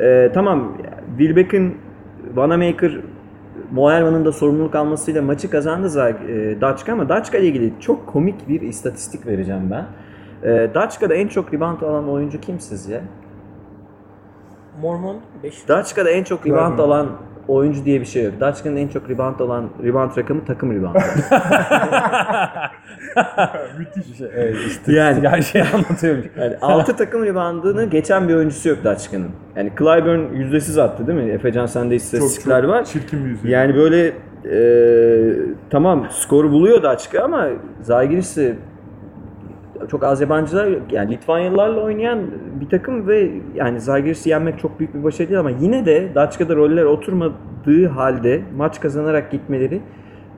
Ee, tamam Wilbeck'in Vanamaker Moerman'ın da sorumluluk almasıyla maçı kazandı e, Daçka ama Daçka ile ilgili çok komik bir istatistik vereceğim ben. E, Daçka'da en çok rebound alan oyuncu kim sizce?
Mormon 5.
Daçka'da en çok rebound alan oyuncu diye bir şey yok. Daçka'nın en çok rebound alan rebound rakamı takım rebound.
müthiş.
yani
Her şeyi anlatıyormuş.
yani 6 takım reboundını geçen bir oyuncusu yok Daçka'nın. Yani Clyburn yüzdesiz attı değil mi? Efecan sende istatistikler
çok
var.
çirkin bir yüzü.
Yani böyle e, tamam skoru buluyor Daçka ama Zagiris'i çok az yabancılar. Yani Litvanyalılarla oynayan bir takım ve yani Zagiris'i yenmek çok büyük bir başarı değil ama yine de Daçka'da roller oturmadığı halde maç kazanarak gitmeleri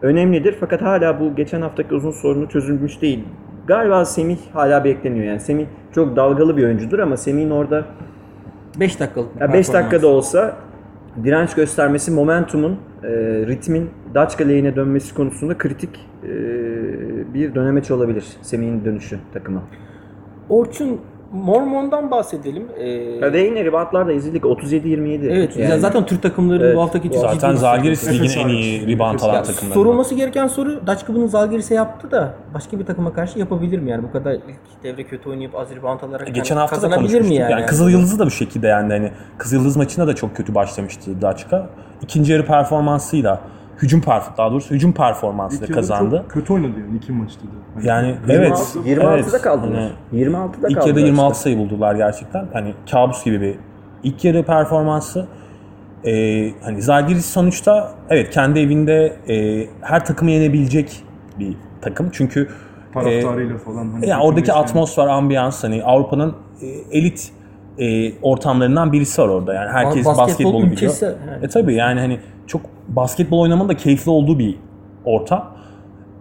önemlidir. Fakat hala bu geçen haftaki uzun sorunu çözülmüş değil. Galiba Semih hala bekleniyor yani. Semih çok dalgalı bir oyuncudur ama Semih'in orada
5 dakikalık. bir
ya 5
performans.
dakikada olsa direnç göstermesi, momentumun, e, ritmin Daçka lehine dönmesi konusunda kritik e, bir dönemeç olabilir Semih'in dönüşü takıma.
Orçun Mormon'dan bahsedelim. Ee,
Ya ve yine da izledik 37-27.
evet
Yani
zaten Türk takımlarının
Evet,
bu haftaki çok
Zaten Zalgiris ligin en iyi rebound alan takımları.
sorulması gereken soru Daçka bunu Zalgiris'e yaptı da başka bir takıma karşı yapabilir mi yani bu kadar ilk devre kötü oynayıp az rebound alarak
Geçen hafta da
kazanabilir
konuşmuştuk.
mi
Yani,
yani?
Kızıl Yıldız'ı da bu şekilde yani hani Kızıl Yıldız maçında da çok kötü başlamıştı Daçka. İkinci yarı performansıyla hücum perf daha doğrusu hücum performansıyla kazandı.
Çok kötü oynadı yani iki maçta da. Hani
Yani
26,
evet.
26'da
evet.
kaldılar.
Hani
26'da
İlk yarıda
işte.
26 sayı buldular gerçekten. Hani kabus gibi bir ilk yarı performansı. Ee, hani Zalgiris sonuçta evet kendi evinde e, her takımı yenebilecek bir takım. Çünkü
Taraftarıyla falan. Hani
e, yani oradaki
bütün
atmosfer, ambiyans hani Avrupa'nın e, elit e, ortamlarından birisi var orada. Yani herkes
Basketbol
basketbolu biliyor.
ülkesi, yani.
E tabii yani hani çok basketbol oynamanın da keyifli olduğu bir ortam.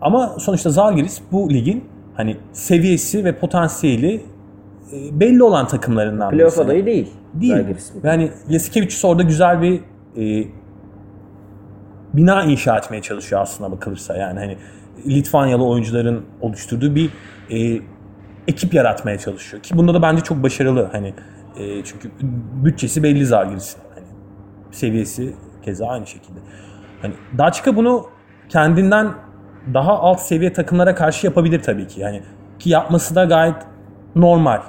Ama sonuçta Zalgiris bu ligin hani seviyesi ve potansiyeli e, belli olan takımlarından
Playoff
birisi.
adayı değil.
Değil.
Zalgiris.
Yani Yasikevicius orada güzel bir e, bina inşa etmeye çalışıyor aslında bakılırsa. Yani hani Litvanyalı oyuncuların oluşturduğu bir e, ekip yaratmaya çalışıyor. Ki bunda da bence çok başarılı. Hani e, çünkü bütçesi belli Zalgiris'in. Hani seviyesi keza aynı şekilde. Hani Daçka bunu kendinden daha alt seviye takımlara karşı yapabilir tabii ki. Yani ki yapması da gayet normal.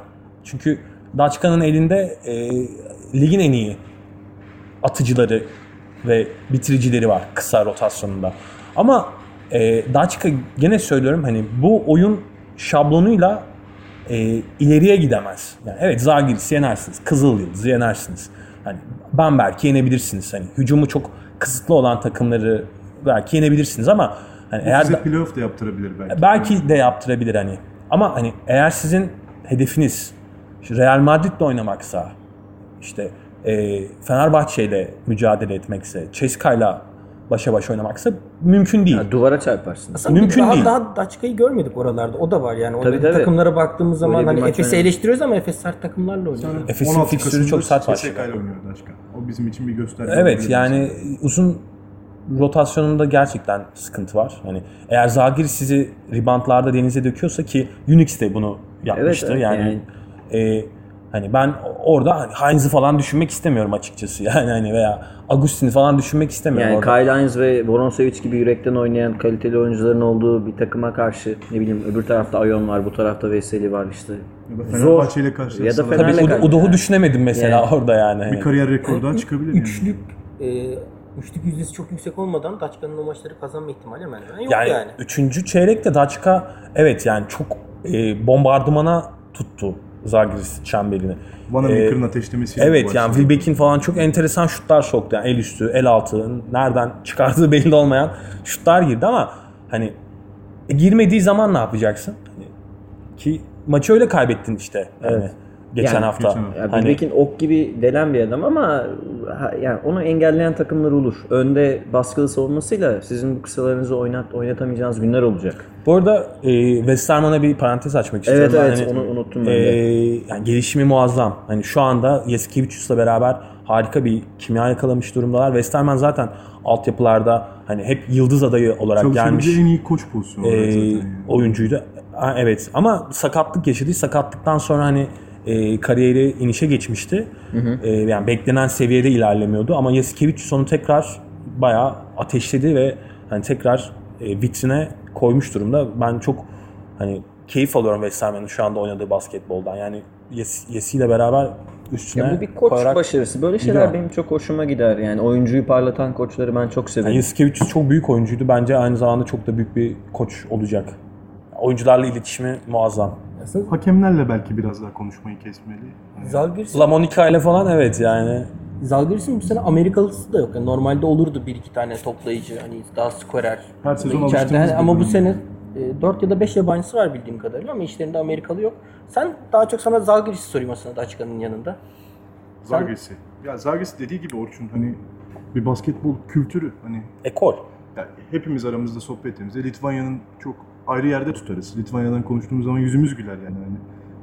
Çünkü Daçka'nın elinde e, ligin en iyi atıcıları ve bitiricileri var kısa rotasyonunda. Ama e, Daçka gene söylüyorum hani bu oyun şablonuyla e, ileriye gidemez. Yani evet Zagiris'i yenersiniz, Kızıl Yıldız'ı yenersiniz. Hani Bamberg'i yenebilirsiniz. Hani hücumu çok kısıtlı olan takımları belki yenebilirsiniz ama hani eğer
Size playoff da yaptırabilir belki.
belki de yaptırabilir hani. Ama hani eğer sizin hedefiniz işte Real Madrid'le oynamaksa, işte e, Fenerbahçe ile mücadele etmekse, Ceska'yla başa baş oynamaksa mümkün değil.
Ya, duvara çarparsın.
Aslında
Mümkün
daha,
değil.
Daha Daçka'yı görmedik oralarda. O da var yani.
Tabii,
Tabii, takımlara baktığımız zaman
Öyle
hani Efes'i eleştiriyoruz ama Efes sert takımlarla oynuyor.
Efes'in
16
fikstürü çok sert başladı.
ile oynuyor Daşka. O bizim için bir gösterge.
Evet yani uzun rotasyonunda gerçekten sıkıntı var. Hani eğer Zalgiris sizi ribantlarda denize döküyorsa ki Unix de bunu yapmıştı.
Evet, evet,
yani e, hani ben orada hani Heinz'i falan düşünmek istemiyorum açıkçası. Yani hani veya Agustin'i falan düşünmek istemiyorum
Yani
orada.
Kyle Hines ve Voronsevic gibi yürekten oynayan kaliteli oyuncuların olduğu bir takıma karşı ne bileyim öbür tarafta Ayon var, bu tarafta Veseli var işte.
Ya da. Fenerbahçe ile
Ya da
karşılaşsalar
Tabii Udoh'u düşünemedim mesela
Yani.
orada yani.
bir kariyer rekoru daha çıkabilir yani.
Üçlük e, üçlük yüzdesi çok yüksek olmadan Daçka'nın o maçları kazanma ihtimali hemen hemen yok
Yani,
yani.
üçüncü çeyrekte Daçka evet yani çok e, bombardımana tuttu Zalgiris çemberini.
Vanamaker'ın ateşlemesiyle
Evet yani Wilbeck'in falan çok enteresan şutlar soktu. Yani el üstü, el altı, nereden çıkardığı belli olmayan şutlar girdi ama hani e, girmediği zaman ne yapacaksın? Hani, ki maçı öyle kaybettin işte. Yani, geçen
Yani-
hafta.
Geçen hafta.
Ya
Hani,
Wilbeck'in ok gibi delen bir adam ama ha- yani onu engelleyen takımlar olur. Önde baskılı savunmasıyla sizin bu kısalarınızı oynat oynatamayacağınız günler olacak.
bu arada e, Westerman'a bir parantez açmak istiyorum.
Evet evet
hani,
onu unuttum ben
e,
de.
yani gelişimi muazzam. Hani şu anda Yasikevicius'la beraber harika bir kimya yakalamış durumdalar. Westerman zaten altyapılarda hani hep yıldız adayı olarak gelmiş.
En iyi koç pozisyonu
e,
zaten. yani.
oyuncuydu. Ha, evet ama sakatlık yaşadı. Sakatlıktan sonra hani e, kariyeri inişe geçmişti. E, yani beklenen seviyede ilerlemiyordu ama Yasikevicius onu tekrar bayağı ateşledi ve hani tekrar e, vitrine koymuş durumda. Ben çok hani keyif alıyorum Westerman'ın şu anda oynadığı basketboldan. Yani Yes, Yesi ile beraber üstüne
Ya bu bir koç
koyarak-
başarısı. Böyle şeyler
gidiyor.
benim çok hoşuma gider. Yani oyuncuyu parlatan koçları ben çok severim.
Yani Yasikevicius çok büyük oyuncuydu. Bence aynı zamanda çok da büyük bir koç olacak. Oyuncularla iletişimi muazzam.
Aslında
Hakemlerle belki biraz daha konuşmayı kesmeli. Yani
Zalgiris,
La Monica ile falan evet yani.
Zalgiris'in bu sene Amerikalısı da yok. Yani normalde olurdu bir iki tane toplayıcı hani daha skorer.
Her sezon
içeride.
alıştığımız bir
ama bu
durum.
sene 4 ya da 5 yabancısı var bildiğim kadarıyla ama işlerinde Amerikalı yok. Sen daha çok sana Zalgiris'i sorayım aslında Daçka'nın yanında.
Zalgiris'i. Ya Zalgiris dediği gibi Orçun hani bir basketbol kültürü hani
Ekol.
ya hepimiz aramızda sohbet ettiğimizde Litvanya'nın çok ayrı yerde tutarız. Litvanya'dan konuştuğumuz zaman yüzümüz güler yani. yani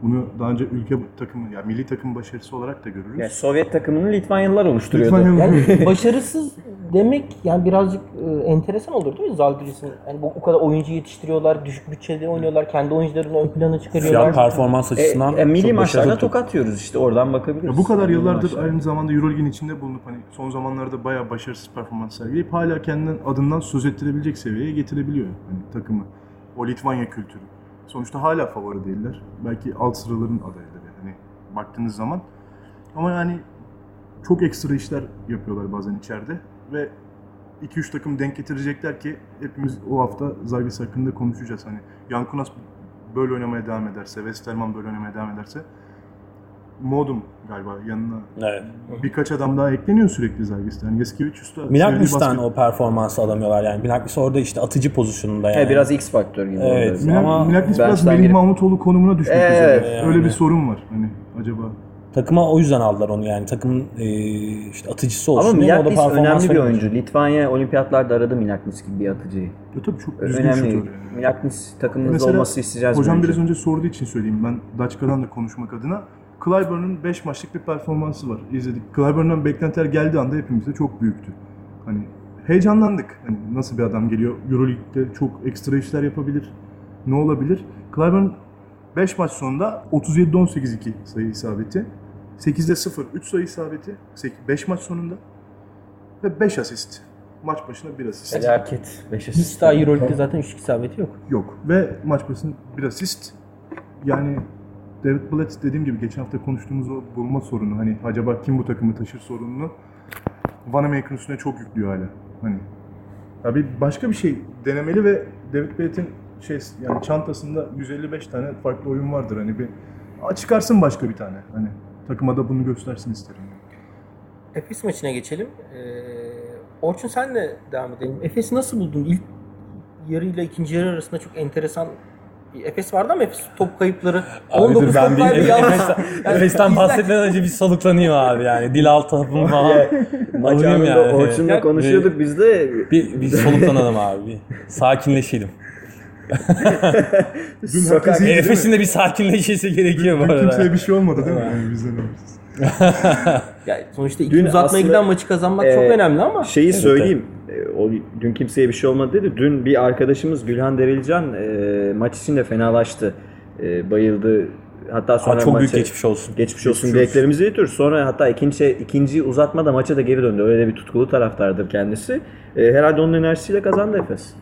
bunu daha önce ülke takımı ya milli takım başarısı olarak da görürüz.
Yani Sovyet takımını Litvanyalılar oluşturuyordu.
Litvanyalı
Yani başarısız demek yani birazcık e, enteresan olur değil mi Zalgiris'in? Yani bu, bu kadar oyuncu yetiştiriyorlar, düşük bütçeli oynuyorlar, kendi oyuncularını ön plana çıkarıyorlar.
Fiyat performans
E,
açısından
e, milli
çok
maçlarda tokat yiyoruz işte oradan bakabiliriz.
Ya bu kadar
Milli
yıllardır
maçlarda.
aynı zamanda Euroleague'in içinde bulunup hani son zamanlarda bayağı başarısız performans sergileyip hala kendinden adından söz ettirebilecek seviyeye getirebiliyor hani takımı. O Litvanya kültürü. Sonuçta hala favori değiller. Belki alt sıraların adayları hani baktığınız zaman. Ama yani çok ekstra işler yapıyorlar bazen içeride ve 2-3 takım denk getirecekler ki hepimiz o hafta Zalgiris hakkında konuşacağız. Hani Yankunas böyle oynamaya devam ederse, Westerman böyle oynamaya devam ederse Modum galiba yanına
Evet.
birkaç adam daha ekleniyor sürekli Zalgiris'te. Yani da
Milagris'ten
sevdiği basket-
o performansı alamıyorlar yani. Milagris orada işte atıcı pozisyonunda yani.
E, biraz X faktör gibi.
Evet.
Milak-
Ama
Milagris biraz Melih
girip-
Mahmutoğlu konumuna düşmek
Evet,
üzere.
yani.
Öyle bir sorun var. Hani acaba
Takıma o yüzden aldılar onu yani takımın e, işte atıcısı olsun
Ama
diye, o da
Milaknis
performans
önemli bir oyuncu. Litvanya olimpiyatlarda aradı Milaknis gibi bir atıcıyı.
Ya tabii çok düzgün
Önemli.
şutör yani.
Milaknis takımımızda
Mesela
olması isteyeceğiz
Hocam biraz önce sorduğu için söyleyeyim. Ben Daçka'dan da konuşmak adına. Clyburn'un 5 maçlık bir performansı var. İzledik. Clyburn'dan beklentiler geldiği anda hepimizde çok büyüktü. Hani heyecanlandık. Hani nasıl bir adam geliyor? Euroleague'de çok ekstra işler yapabilir. Ne olabilir? Clyburn 5 maç sonunda 37-18-2 sayı isabeti. 8'de 0 3 sayı isabeti. 5 maç sonunda. Ve 5 asist. Maç başına 1 asist.
Felaket.
Beş
Hiç
asist.
daha Euroleague'de zaten üçlük isabeti yok.
Yok. Ve maç başına bir asist. Yani David Blatt dediğim gibi geçen hafta konuştuğumuz o bulma sorunu. Hani acaba kim bu takımı taşır sorununu Vanamaker'ın üstüne çok yüklüyor hala. Hani ya bir başka bir şey denemeli ve David Blatt'in şey yani çantasında 155 tane farklı oyun vardır. Hani bir çıkarsın başka bir tane. Hani takıma da bunu göstersin isterim.
Efes maçına geçelim. Ee, Orçun senle devam edelim. Efes'i nasıl buldun? İlk yarıyla ikinci yarı arasında çok enteresan Efes vardı ama Efes top kayıpları.
Abi dur
19
ben
top
bir
kaybı yalnız.
Efes'ten, bahsetmeden önce bir soluklanayım abi yani. Dil altı hapımı falan
Maç anında
yani.
Orçun'la konuşuyorduk biz de.
Bir, bir soluklanalım abi. Bir sakinleşelim. Efes'in de bir sakinleşmesi gerekiyor bu
Dün kimseye
arada.
bir şey olmadı değil mi? Yani bizden.
Yani sonuçta iki
Dün
uzatmaya
aslında-
giden maçı kazanmak çok
Ee,
önemli ama
Şeyi söyleyeyim. E, O dün kimseye bir şey olmadı dedi. Dün bir arkadaşımız Gülhan Derilcan e, maç içinde fenalaştı. E, bayıldı. Hatta sonra
Aa, çok büyük
maça-
geçmiş olsun.
Geçmiş olsun
Geçmiş
dileklerimizi iletiyoruz. Sonra hatta ikinci ikinci uzatmada maça da geri döndü. Öyle de bir tutkulu taraftardır kendisi. E, herhalde onun enerjisiyle kazandı Efes.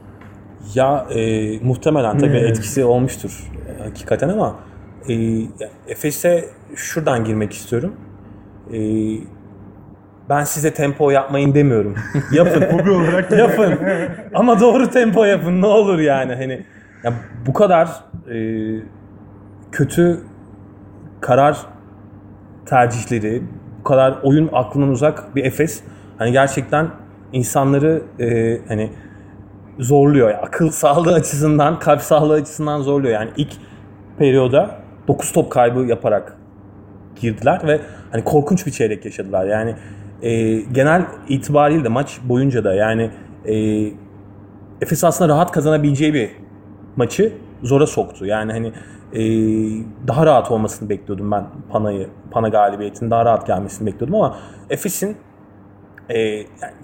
Ya e, muhtemelen tabii etkisi olmuştur e, hakikaten ama e, Efes'e şuradan girmek istiyorum. E, ben size tempo yapmayın demiyorum. Yapın.
Hobi olarak
yapın. Ama doğru tempo yapın ne olur yani hani ya bu kadar e, kötü karar tercihleri, bu kadar oyun aklından uzak bir Efes hani gerçekten insanları e, hani zorluyor. Yani akıl sağlığı açısından, kalp sağlığı açısından zorluyor. Yani ilk periyoda 9 top kaybı yaparak girdiler ve hani korkunç bir çeyrek yaşadılar. Yani e, genel itibariyle de maç boyunca da yani e, Efes aslında rahat kazanabileceği bir maçı zora soktu. Yani hani e, daha rahat olmasını bekliyordum ben Pana'yı, Pana galibiyetinin daha rahat gelmesini bekliyordum ama Efes'in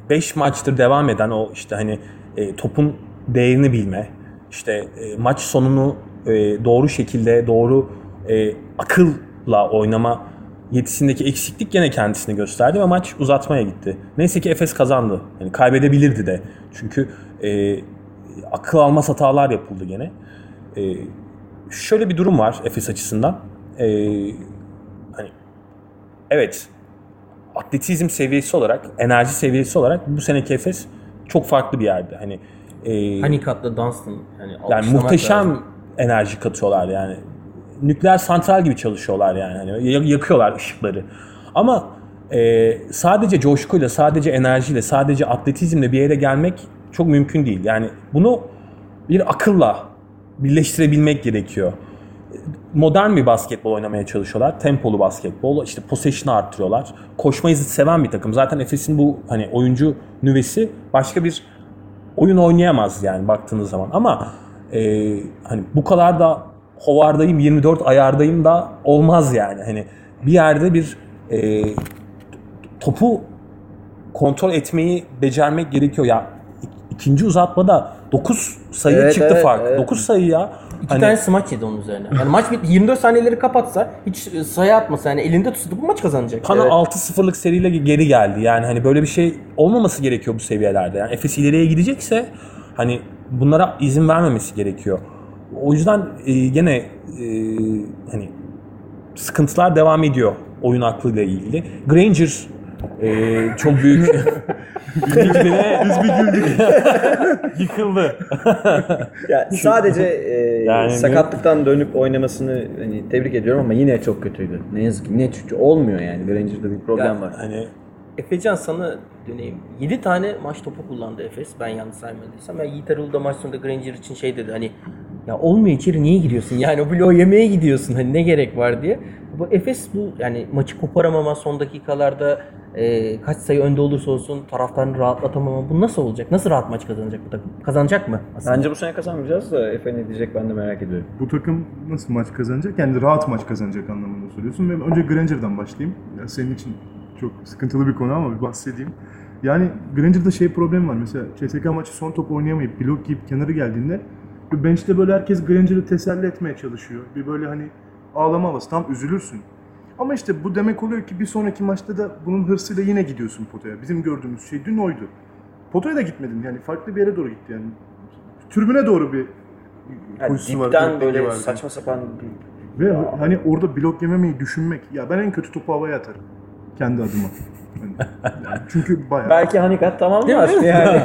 5 maçtır devam eden o işte hani e, topun değerini bilme, işte e, maç sonunu e, doğru şekilde, doğru e, akılla oynama yetisindeki eksiklik gene kendisini gösterdi ve maç uzatmaya gitti. Neyse ki Efes kazandı. Yani kaybedebilirdi de. Çünkü e, akıl almaz hatalar yapıldı gene. E, şöyle bir durum var Efes açısından. E, hani evet atletizm seviyesi olarak, enerji seviyesi olarak bu seneki Efes çok farklı bir yerde. Hani e,
Hanikat'la Dunstan yani,
yani
alkışlamak
muhteşem
lazım.
enerji katıyorlar yani. Nükleer santral gibi çalışıyorlar yani. Hani ya- yakıyorlar ışıkları. Ama e, sadece coşkuyla, sadece enerjiyle, sadece atletizmle bir yere gelmek çok mümkün değil. Yani bunu bir akılla birleştirebilmek gerekiyor. Modern bir basketbol oynamaya çalışıyorlar. Tempolu basketbol, işte possession'ı arttırıyorlar. Koşmayı seven bir takım. Zaten Efes'in bu hani oyuncu nüvesi başka bir oyun oynayamaz yani baktığınız zaman. Ama e, hani bu kadar da hovardayım 24 ayardayım da olmaz yani. Hani bir yerde bir e, topu kontrol etmeyi becermek gerekiyor ya. ik- ikinci uzatmada 9 sayı
Evet,
çıktı
evet,
fark.
evet.
9 sayı ya.
İki
Hani-
tane smaç yedi onun üzerine. Yani maç bitti 24 saniyeleri kapatsa hiç e, sayı atmasa yani elinde tutsa bu maç kazanacak.
Pana
Evet.
6-0'lık seriyle geri geldi. Yani hani böyle bir şey olmaması gerekiyor bu seviyelerde. Yani Efes ileriye gidecekse hani bunlara izin vermemesi gerekiyor. O yüzden e, gene e, hani sıkıntılar devam ediyor oyun aklıyla ilgili. Granger e, çok büyük Ligine
Biz bir güldük.
yıkıldı.
Ya sadece e,
Yani-
sakatlıktan dönüp oynamasını hani tebrik ediyorum ama yine çok kötüydü. Ne yazık ki çünkü olmuyor yani. Granger'da bir problem
Ya,
var.
Hani
Efecan sana döneyim. 7 tane maç topu kullandı Efes. Ben yanlış saymadıysam. Yani Yiğit Erol da maç sonunda Granger için şey dedi hani Ya olmuyor içeri niye gidiyorsun? Yani o bloğu yemeye gidiyorsun. Hani ne gerek var diye. Bu Efes bu yani maçı koparamama son dakikalarda e, kaç sayı önde olursa olsun taraftarını rahatlatamama bu nasıl olacak? Nasıl rahat maç kazanacak bu takım? Kazanacak mı? Aslında?
Bence bu sene kazanmayacağız da Efe ne diyecek ben de merak ediyorum.
Bu takım nasıl maç kazanacak? Yani rahat maç kazanacak anlamında soruyorsun. Ve önce Granger'dan başlayayım. Ya senin için çok sıkıntılı bir konu ama bir bahsedeyim. Yani Granger'da şey problem var. Mesela CSK maçı son top oynayamayıp blok giyip kenarı geldiğinde bench'te böyle herkes Granger'ı teselli etmeye çalışıyor. Bir böyle hani ağlama havası. Tam üzülürsün. Ama işte bu demek oluyor ki bir sonraki maçta da bunun hırsıyla yine gidiyorsun potaya. Bizim gördüğümüz şey dün oydu. Potaya da gitmedin yani farklı bir yere doğru gitti yani. Tribüne doğru bir
Yani
koşusu var,
dipten böyle
vardı.
saçma sapan bir
Ve hani orada blok yememeyi düşünmek. Ya ben en kötü topu havaya atarım. Kendi adıma. Hani, yani çünkü bayağı.
Belki Hanikat tamamlar
Değil mi?
yani.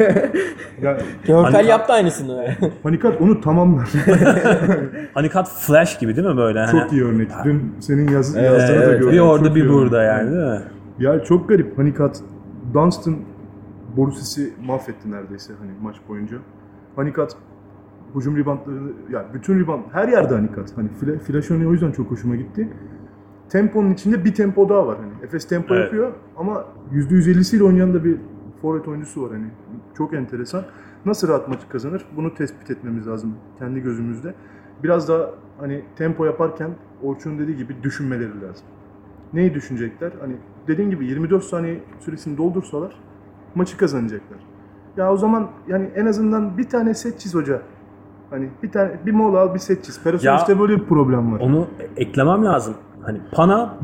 Ya,
Görtel
Hani-
yaptı aynısını.
Panikat onu tamamlar.
Hani kat flash gibi değil mi böyle? Hani,
çok iyi örnek. Dün senin yaz,
Evet,
yazdığını da
evet.
gördüm.
bir orada
Çok
bir burada
örnek.
yani değil mi?
Ya çok garip. Panikat, Dunstan Borussis'i mahvetti neredeyse hani maç boyunca. Panikat hücum ribantlarını, yani bütün ribant, her yerde Hanikat. Hani fla, flash örneği o yüzden çok hoşuma gitti. Temponun içinde bir tempo daha var. Hani Efes tempo
Evet.
yapıyor ama %150'siyle oynayan da bir forvet oyuncusu var hani. Çok enteresan. Nasıl rahat maçı kazanır? Bunu tespit etmemiz lazım kendi gözümüzde. Biraz daha hani tempo yaparken Orçun'un dediği gibi düşünmeleri lazım. Neyi düşünecekler? Hani dediğin gibi 24 saniye süresini doldursalar maçı kazanacaklar. Ya o zaman yani en azından bir tane set çiz hoca. Hani bir tane bir mola al bir set çiz. Perasovic'te böyle bir problem var.
Onu eklemem lazım. Hani Pana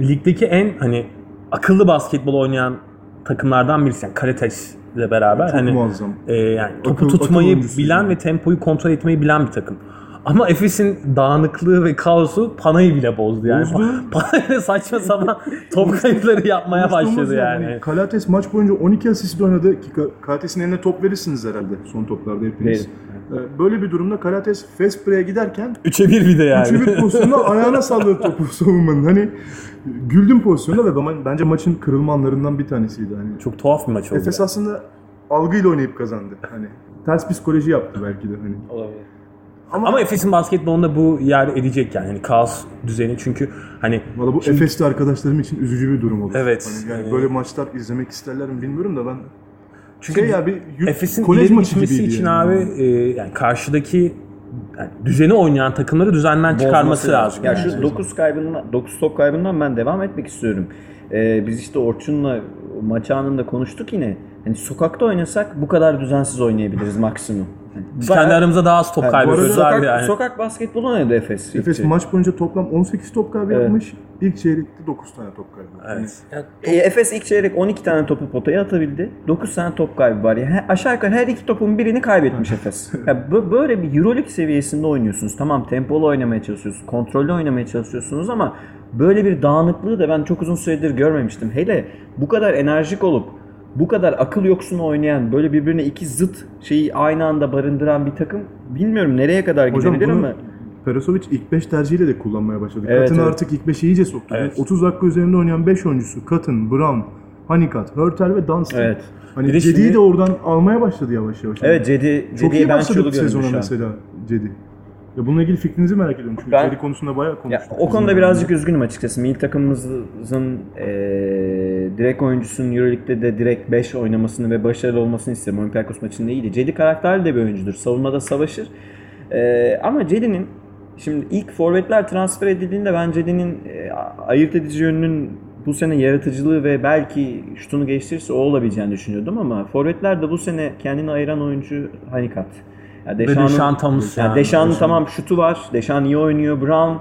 ligdeki en hani akıllı basketbol oynayan takımlardan birisi. Yani Karates ile beraber
Çok
hani
muazzam.
e, yani topu
Akıl-
tutmayı bilen
yani.
ve tempoyu kontrol etmeyi bilen bir takım. Ama Efes'in dağınıklığı ve kaosu Pana'yı bile bozdu yani.
Bozdu.
Pana saçma sapan top kayıpları yapmaya başladı
yani.
yani.
Kalates maç boyunca 12 asist oynadı ki Ka- Kalates'in eline top verirsiniz herhalde son toplarda hepiniz. Ee, Böyle bir durumda Kalates fast break'e giderken
3'e 1 bir de yani.
Üçü bir pozisyonda ayağına salladı topu savunmanın. Hani güldüm pozisyonda ve ben- bence maçın kırılma anlarından bir tanesiydi. Hani
Çok tuhaf bir maç oldu.
Efes aslında algıyla oynayıp kazandı. Hani ters psikoloji yaptı belki de hani.
Olabilir.
Ama Efes'in basketbolunda bu yer edecek yani. Hani kaos düzeni çünkü hani
Valla bu Efes'te arkadaşlarım için üzücü bir durum olur.
Evet.
Hani yani
Ee,
böyle maçlar izlemek isterler mi bilmiyorum da ben
Çünkü
şey ya bir
Efes'in
kolej maçı gibiydi
için
yani.
abi e, yani karşıdaki yani düzeni oynayan takımları düzenden çıkarması lazım.
Ya
yani.
şu 9 kaybından 9 top kaybından ben devam etmek istiyorum. Ee, biz işte Orçun'la maç anında konuştuk yine. Hani sokakta oynasak bu kadar düzensiz oynayabiliriz maksimum.
Biz
bayağı-
kendi aramızda daha az top
Yani
kaybediyoruz
sokak,
abi yani.
sokak basketbolu oynadı Efes.
Efes maç boyunca toplam 18 top kaybı
Evet.
yapmış. İlk çeyrekte 9 tane top kaybı. Hani
Evet.
E, Efes ilk çeyrek 12 tane topu potaya atabildi. 9 tane top kaybı var. Yani he- aşağı yukarı her iki topun birini kaybetmiş Efes. Ya bö- böyle bir Euroleague seviyesinde oynuyorsunuz. Tamam tempolu oynamaya çalışıyorsunuz. Kontrollü oynamaya çalışıyorsunuz ama böyle bir dağınıklığı da ben çok uzun süredir görmemiştim. Hele bu kadar enerjik olup bu kadar akıl yoksunu oynayan, böyle birbirine iki zıt şeyi aynı anda barındıran bir takım bilmiyorum nereye kadar
Hocam
gidebilir
bunu
ama
Perasovic ilk 5 tercihiyle de kullanmaya başladı.
Evet,
Katın
evet.
artık ilk 5'e iyice soktu.
Evet.
Yani 30 dakika üzerinde oynayan 5 oyuncusu Katın, Brown, Honeycutt, Hurtel ve Dunstan.
Evet.
Hani Cedi'yi
şimdi-
de oradan almaya başladı yavaş yavaş.
evet Cedi,
Çok
Cedi'ye
iyi
ben
başladı sezona mesela Cedi. Ya bununla ilgili fikrinizi merak ediyorum çünkü
Ben-
Cedi konusunda bayağı
Ya,
konuştuk.
o konuda birazcık üzgünüm açıkçası. Milli takımımızın eee direkt oyuncusunun Euroleague'de de direkt 5 oynamasını ve başarılı olmasını isterim. Olympiakos maçında iyiydi. Cedi karakterli de bir oyuncudur. Savunmada savaşır. Eee, ama Cedi'nin şimdi ilk forvetler transfer edildiğinde ben Cedi'nin eee, ayırt edici yönünün bu sene yaratıcılığı ve belki şutunu geliştirirse o olabileceğini düşünüyordum ama forvetler de bu sene kendini ayıran oyuncu Hanikat. Ya
Ve
Deşan'ın-
Deşan Thomas
yani
yani.
Deşan'ın
Deşan.
tamam şutu var. Deşan iyi oynuyor. Brown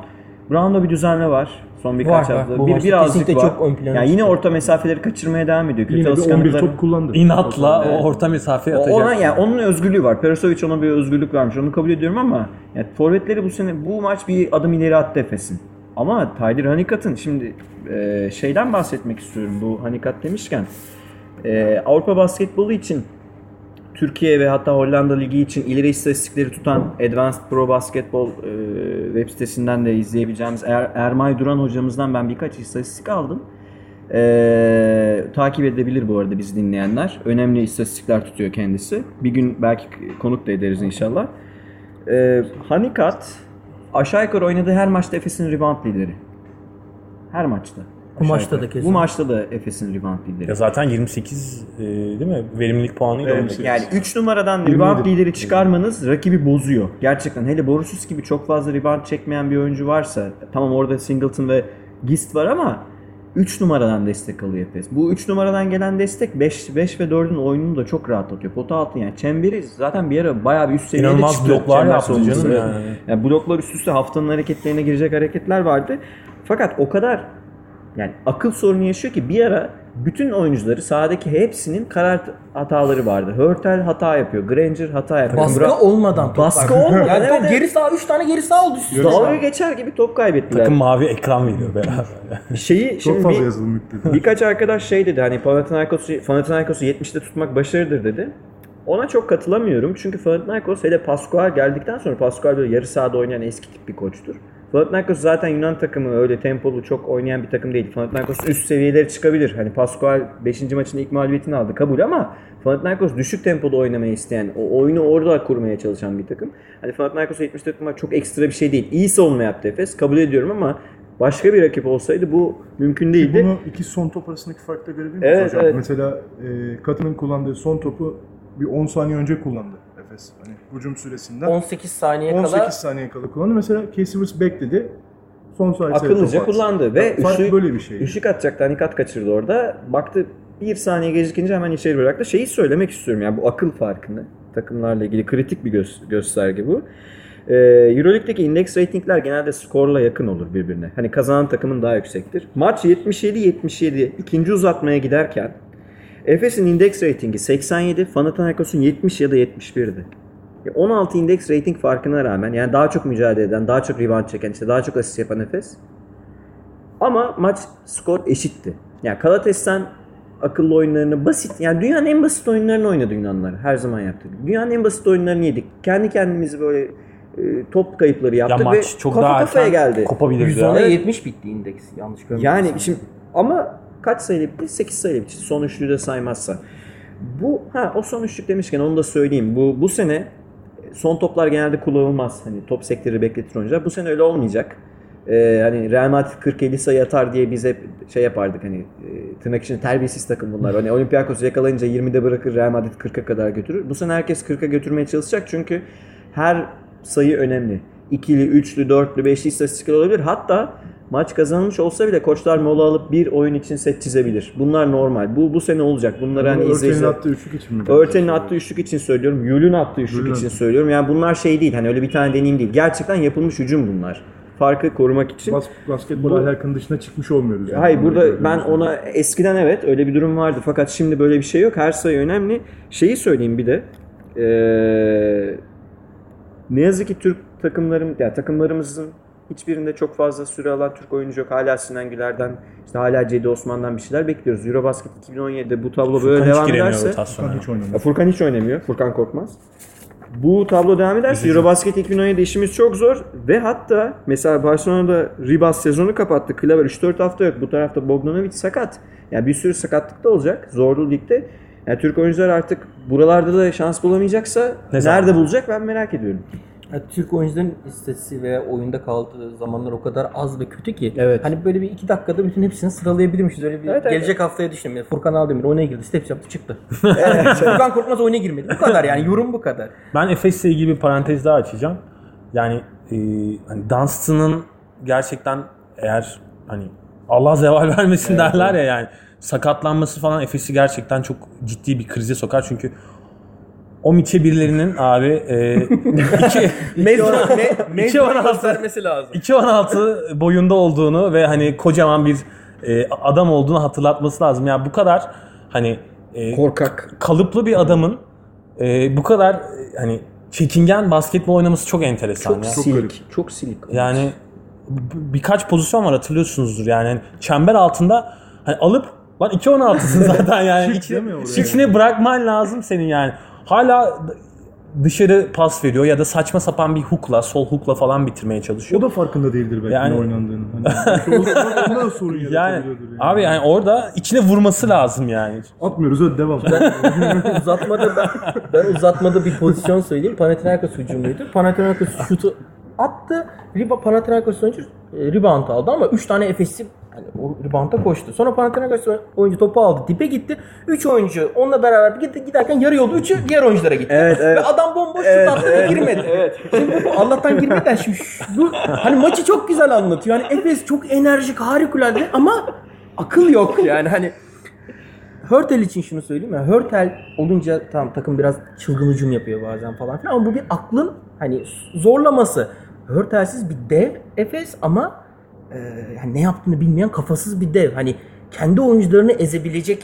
Brown'da bir düzenle var. Son birkaç
Var,
hafta. Bir birazcık var.
çok ön plana
yani yine orta mesafeleri kaçırmaya devam ediyor. Kötü
Yine bir 11
alışkanlıkları.
top kullandı.
İnatla
Evet.
o orta mesafeye
O-
atacak.
Ona yani onun özgürlüğü var. Perasovic ona bir özgürlük vermiş. Onu kabul ediyorum ama yani forvetleri bu sene bu maç bir adım ileri attı Efes'in. Ama Tyler Hanikat'ın şimdi e, şeyden bahsetmek istiyorum. Bu Hanikat demişken e, Avrupa basketbolu için Türkiye ve hatta Hollanda Ligi için ileri istatistikleri tutan Advanced Pro Basketball e, web sitesinden de izleyebileceğimiz er, Ermay Duran hocamızdan ben birkaç istatistik aldım. E, takip edebilir bu arada bizi dinleyenler. Önemli istatistikler tutuyor kendisi. Bir gün belki konuk da ederiz inşallah. Ee, Hanikat aşağı yukarı oynadığı her maçta Efes'in rebound lideri. Her maçta.
Bu maçta da kesin.
Bu maçta da Efes'in rebound lideri.
Ya zaten 28 e, değil mi? Verimlilik puanıyla
Evet,
oynadı.
yani 3 numaradan
27.
rebound lideri çıkarmanız rakibi bozuyor. Gerçekten hele Borussis gibi çok fazla rebound çekmeyen bir oyuncu varsa tamam orada Singleton ve Gist var ama 3 numaradan destek alıyor Efes. Bu 3 numaradan gelen destek 5 5 ve 4'ün oyununu da çok rahat atıyor. Pota altı yani çemberi zaten bir ara bayağı bir üst seviyede
İnanılmaz
çıktı.
bloklar yaptı canım
Evet.
yani.
Yani bloklar üst üste haftanın hareketlerine girecek hareketler vardı. Fakat o kadar yani akıl sorunu yaşıyor ki bir ara bütün oyuncuları sahadaki hepsinin karar hataları vardı. Hörtel hata yapıyor. Granger hata yapıyor.
Baskı
Bra-
olmadan top
Baskı
var.
olmadan,
Yani top
evet,
geri sağ 3 tane geri sağ oldu.
Dalga geçer gibi top kaybettiler.
Takım mavi ekran veriyor beraber.
Şeyi
Çok
şimdi
fazla
bir-
yazılım yükledi.
birkaç arkadaş şey dedi hani Panathinaikos'u Panathinaikos'u 70'te tutmak başarıdır dedi. Ona çok katılamıyorum çünkü Panathinaikos hele Pascual geldikten sonra Pascual böyle yarı sahada oynayan eski tip bir koçtur. Panathinaikos zaten Yunan takımı öyle tempolu çok oynayan bir takım değil. Panathinaikos üst seviyelere çıkabilir. Hani Pascual 5. maçında ilk mağlubiyetini aldı kabul ama Panathinaikos düşük tempoda oynamayı isteyen, o oyunu orada kurmaya çalışan bir takım. Hani Panathinaikos'u 70'te tutmak çok ekstra bir şey değil. İyi savunma yaptı Efes kabul ediyorum ama başka bir rakip olsaydı bu mümkün değildi.
Bunu iki son top arasındaki farkta görebilir miyiz
Evet,
hocam?
evet.
Mesela e, Katın'ın kullandığı son topu bir 10 saniye önce kullandı hücum süresinden.
18 saniye
18
kala
saniye kala kullandı. Mesela Casey bekledi. Son saniye
akıllıca kullandı ve
Fark
üçlük,
böyle bir şey.
üçlük atacaktı Hanikat kaçırdı orada. Baktı bir saniye gecikince hemen içeri bıraktı. Şeyi söylemek istiyorum yani bu akıl farkını takımlarla ilgili kritik bir gö- gösterge bu. Ee, Euroleague'deki index ratingler genelde skorla yakın olur birbirine. Hani kazanan takımın daha yüksektir. Maç 77-77 ikinci uzatmaya giderken Efes'in index ratingi 87, Panathinaikos'un 70 ya da 71'di. Ya 16 index rating farkına rağmen yani daha çok mücadele eden, daha çok rebound çeken, işte daha çok asist yapan Efes. Ama maç skor eşitti. Yani Kalates'ten akıllı oyunlarını basit, yani dünyanın en basit oyunlarını oynadı Yunanlar her zaman yaptı. Dünyanın en basit oyunlarını yedik. Kendi kendimizi böyle e, top kayıpları
ya
yaptık ve
maç çok
kafa
daha
kafaya geldi.
kopabilirdi.
110'a
ya.
70 bitti indeks yanlış görmüyorsam.
Yani şimdi ama kaç sayılı bitti? 8 sayılı bitti. Son üçlüyü de saymazsa. Bu ha o son üçlük demişken onu da söyleyeyim. Bu bu sene son toplar genelde kullanılmaz. Hani top sektörü bekletir oyuncular. Bu sene öyle olmayacak. Ee, hani Real Madrid 40-50 sayı atar diye biz hep şey yapardık hani e, tırnak içinde terbiyesiz takım bunlar. Hani Olympiakos'u yakalayınca 20'de bırakır Real Madrid 40'a kadar götürür. Bu sene herkes 40'a götürmeye çalışacak çünkü her sayı önemli. İkili, üçlü, dörtlü, beşli istatistikler olabilir. Hatta maç kazanılmış olsa bile koçlar mola alıp bir oyun için set çizebilir. Bunlar normal. Bu bu sene olacak. Bunları hani izleyiciler...
attığı üçlük için mi?
Örten'in attığı üçlük için söylüyorum. Yul'ün attığı üçlük
Yul'ün
için söylüyorum. Yani bunlar şey değil. Hani öyle bir tane deneyim değil. Gerçekten yapılmış hücum bunlar. Farkı korumak için.
Bas, basketbol
Bu-
ahlakının dışına çıkmış olmuyoruz. yani.
Hayır burada ben ona eskiden evet öyle bir durum vardı. Fakat şimdi böyle bir şey yok. Her sayı önemli. Şeyi söyleyeyim bir de. Ee, ne yazık ki Türk takımlarım, yani takımlarımızın hiçbirinde çok fazla süre alan Türk oyuncu yok. Hala Sinan Güler'den, işte hala Cedi Osman'dan bir şeyler bekliyoruz. Eurobasket 2017'de bu tablo böyle
Furkan hiç
devam ederse...
Furkan hiç oynamıyor.
Furkan hiç oynamıyor. Furkan Korkmaz. Bu tablo devam ederse Eurobasket 2017 işimiz çok zor ve hatta mesela Barcelona'da Ribas sezonu kapattı. Klaver 3-4 hafta yok. Bu tarafta Bogdanovic sakat. Yani bir sürü sakatlık da olacak zorlu ligde. Yani Türk oyuncular artık buralarda da şans bulamayacaksa
Ne zaman?
nerede bulacak ben merak ediyorum.
Türk oyuncuların istatistiği veya oyunda kaldığı zamanlar o kadar az ve kötü ki.
Evet.
Hani böyle bir iki dakikada bütün hepsini sıralayabilirmişiz. Öyle bir
Evet, evet.
gelecek haftaya düşünün. Yani Furkan Aldemir oyuna girdi. Steps yaptı çıktı. Furkan Korkmaz oyuna girmedi. Bu kadar yani yorum bu kadar.
Ben Efes'le ilgili bir parantez daha açacağım. Yani e, hani Dunstan'ın gerçekten eğer hani Allah zeval vermesin derler ya yani sakatlanması falan Efes'i gerçekten çok ciddi bir krize sokar çünkü o miçe birilerinin abi e, iki,
Mezun, me,
İki on altı.
göstermesi lazım.
2.16 boyunda olduğunu ve hani kocaman bir e, adam olduğunu hatırlatması lazım. Yani bu kadar hani e,
Korkak.
kalıplı bir adamın e, bu kadar e, hani çekingen basketbol oynaması çok enteresan
Çok
ya.
silik.
garip.
Çok silik.
Yani b- birkaç pozisyon var hatırlıyorsunuzdur yani. Hani çember altında hani alıp lan 2.16'sın zaten yani.
Çık
İçi,
değil mi oraya?
bırakman lazım senin yani. Hala dışarı pas veriyor ya da saçma sapan bir hookla, sol hookla falan bitirmeye çalışıyor.
O da farkında değildir belki
Yani-
ne oynandığını. Hani, ondan sorun
Yani.
Yani.
abi yani orada içine vurması lazım yani.
Atmıyoruz hadi devam.
uzatmada ben, ben uzatmada bir pozisyon söyleyeyim. Panathinaikos hücumuydu. Panathinaikos şutu attı. Riba Panathinaikos oyuncu e, rebound aldı ama 3 tane Efes'i hani o rebound'a koştu. Sonra Panathinaikos oyuncu topu aldı. Dipe gitti. 3 oyuncu onunla beraber gitti, giderken yarı yolda 3'ü diğer oyunculara gitti.
Evet, evet.
Ve adam bomboş
Evet,
şut attı ve girmedi. Şimdi bu Allah'tan girmeden şimdi şu- bu hani maçı çok güzel anlatıyor. Yani Efes çok enerjik, harikulade ama akıl yok yani hani Hörtel için şunu söyleyeyim ya. Hörtel olunca tamam takım biraz çılgın hücum yapıyor bazen falan filan ama bu bir aklın hani zorlaması. Hörtelsiz bir dev Efes ama yani ne yaptığını bilmeyen kafasız bir dev. Hani kendi oyuncularını ezebilecek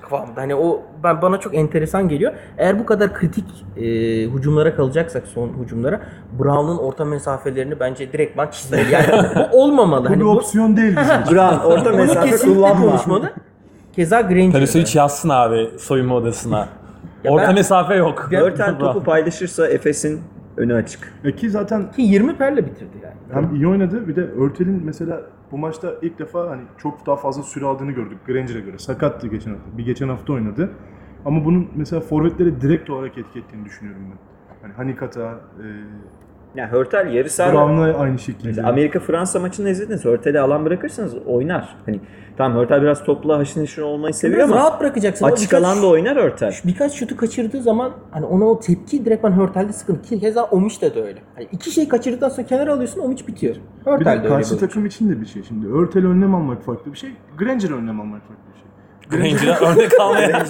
kıvamda. Hani o ben bana çok enteresan geliyor. Eğer bu kadar kritik e, hücumlara kalacaksak son hücumlara Brown'un orta mesafelerini bence direktman çizmeli. Yani bu olmamalı.
Bu
hani
bir
bu
opsiyon değil bizim için.
Brown orta mesafe kullanma.
Keza Granger.
Perisic yazsın abi soyunma odasına.
Ya
Orta
ben-
mesafe yok.
Örtel topu paylaşırsa Efes'in önü açık.
E ki zaten
Ki 20 perle bitirdi yani.
Hem iyi oynadı bir de Örtel'in mesela bu maçta ilk defa hani çok daha fazla süre aldığını gördük Granger'e göre. Sakattı geçen hafta. Bir geçen hafta oynadı. Ama bunun mesela forvetleri direkt olarak etki ettiğini düşünüyorum ben. Hani Hanikata, e,
Yani Hörtel yarı saha
Brown'la aynı şekilde.
Mesela Amerika Fransa maçını izlediniz. Hörtel'i alan bırakırsanız oynar. Hani tamam Hörtel biraz topla haşır neşir olmayı seviyor
Biraz
ama
rahat bırakacaksın. O
açık
birkaç-
alanda oynar Hörtel.
Birkaç şutu kaçırdığı zaman hani ona o tepki direktman Hörtel'de sıkıntı. Ki Keza Omiç'te de öyle. Hani iki şey kaçırdıktan sonra kenara alıyorsun Omiç bitiyor.
bir
Hörtel
de
de öyle
karşı
bir
takım için de bir şey şimdi. Örtel önlem almak farklı bir şey. Granger önlem almak farklı bir şey.
Granger'a örnek almaya.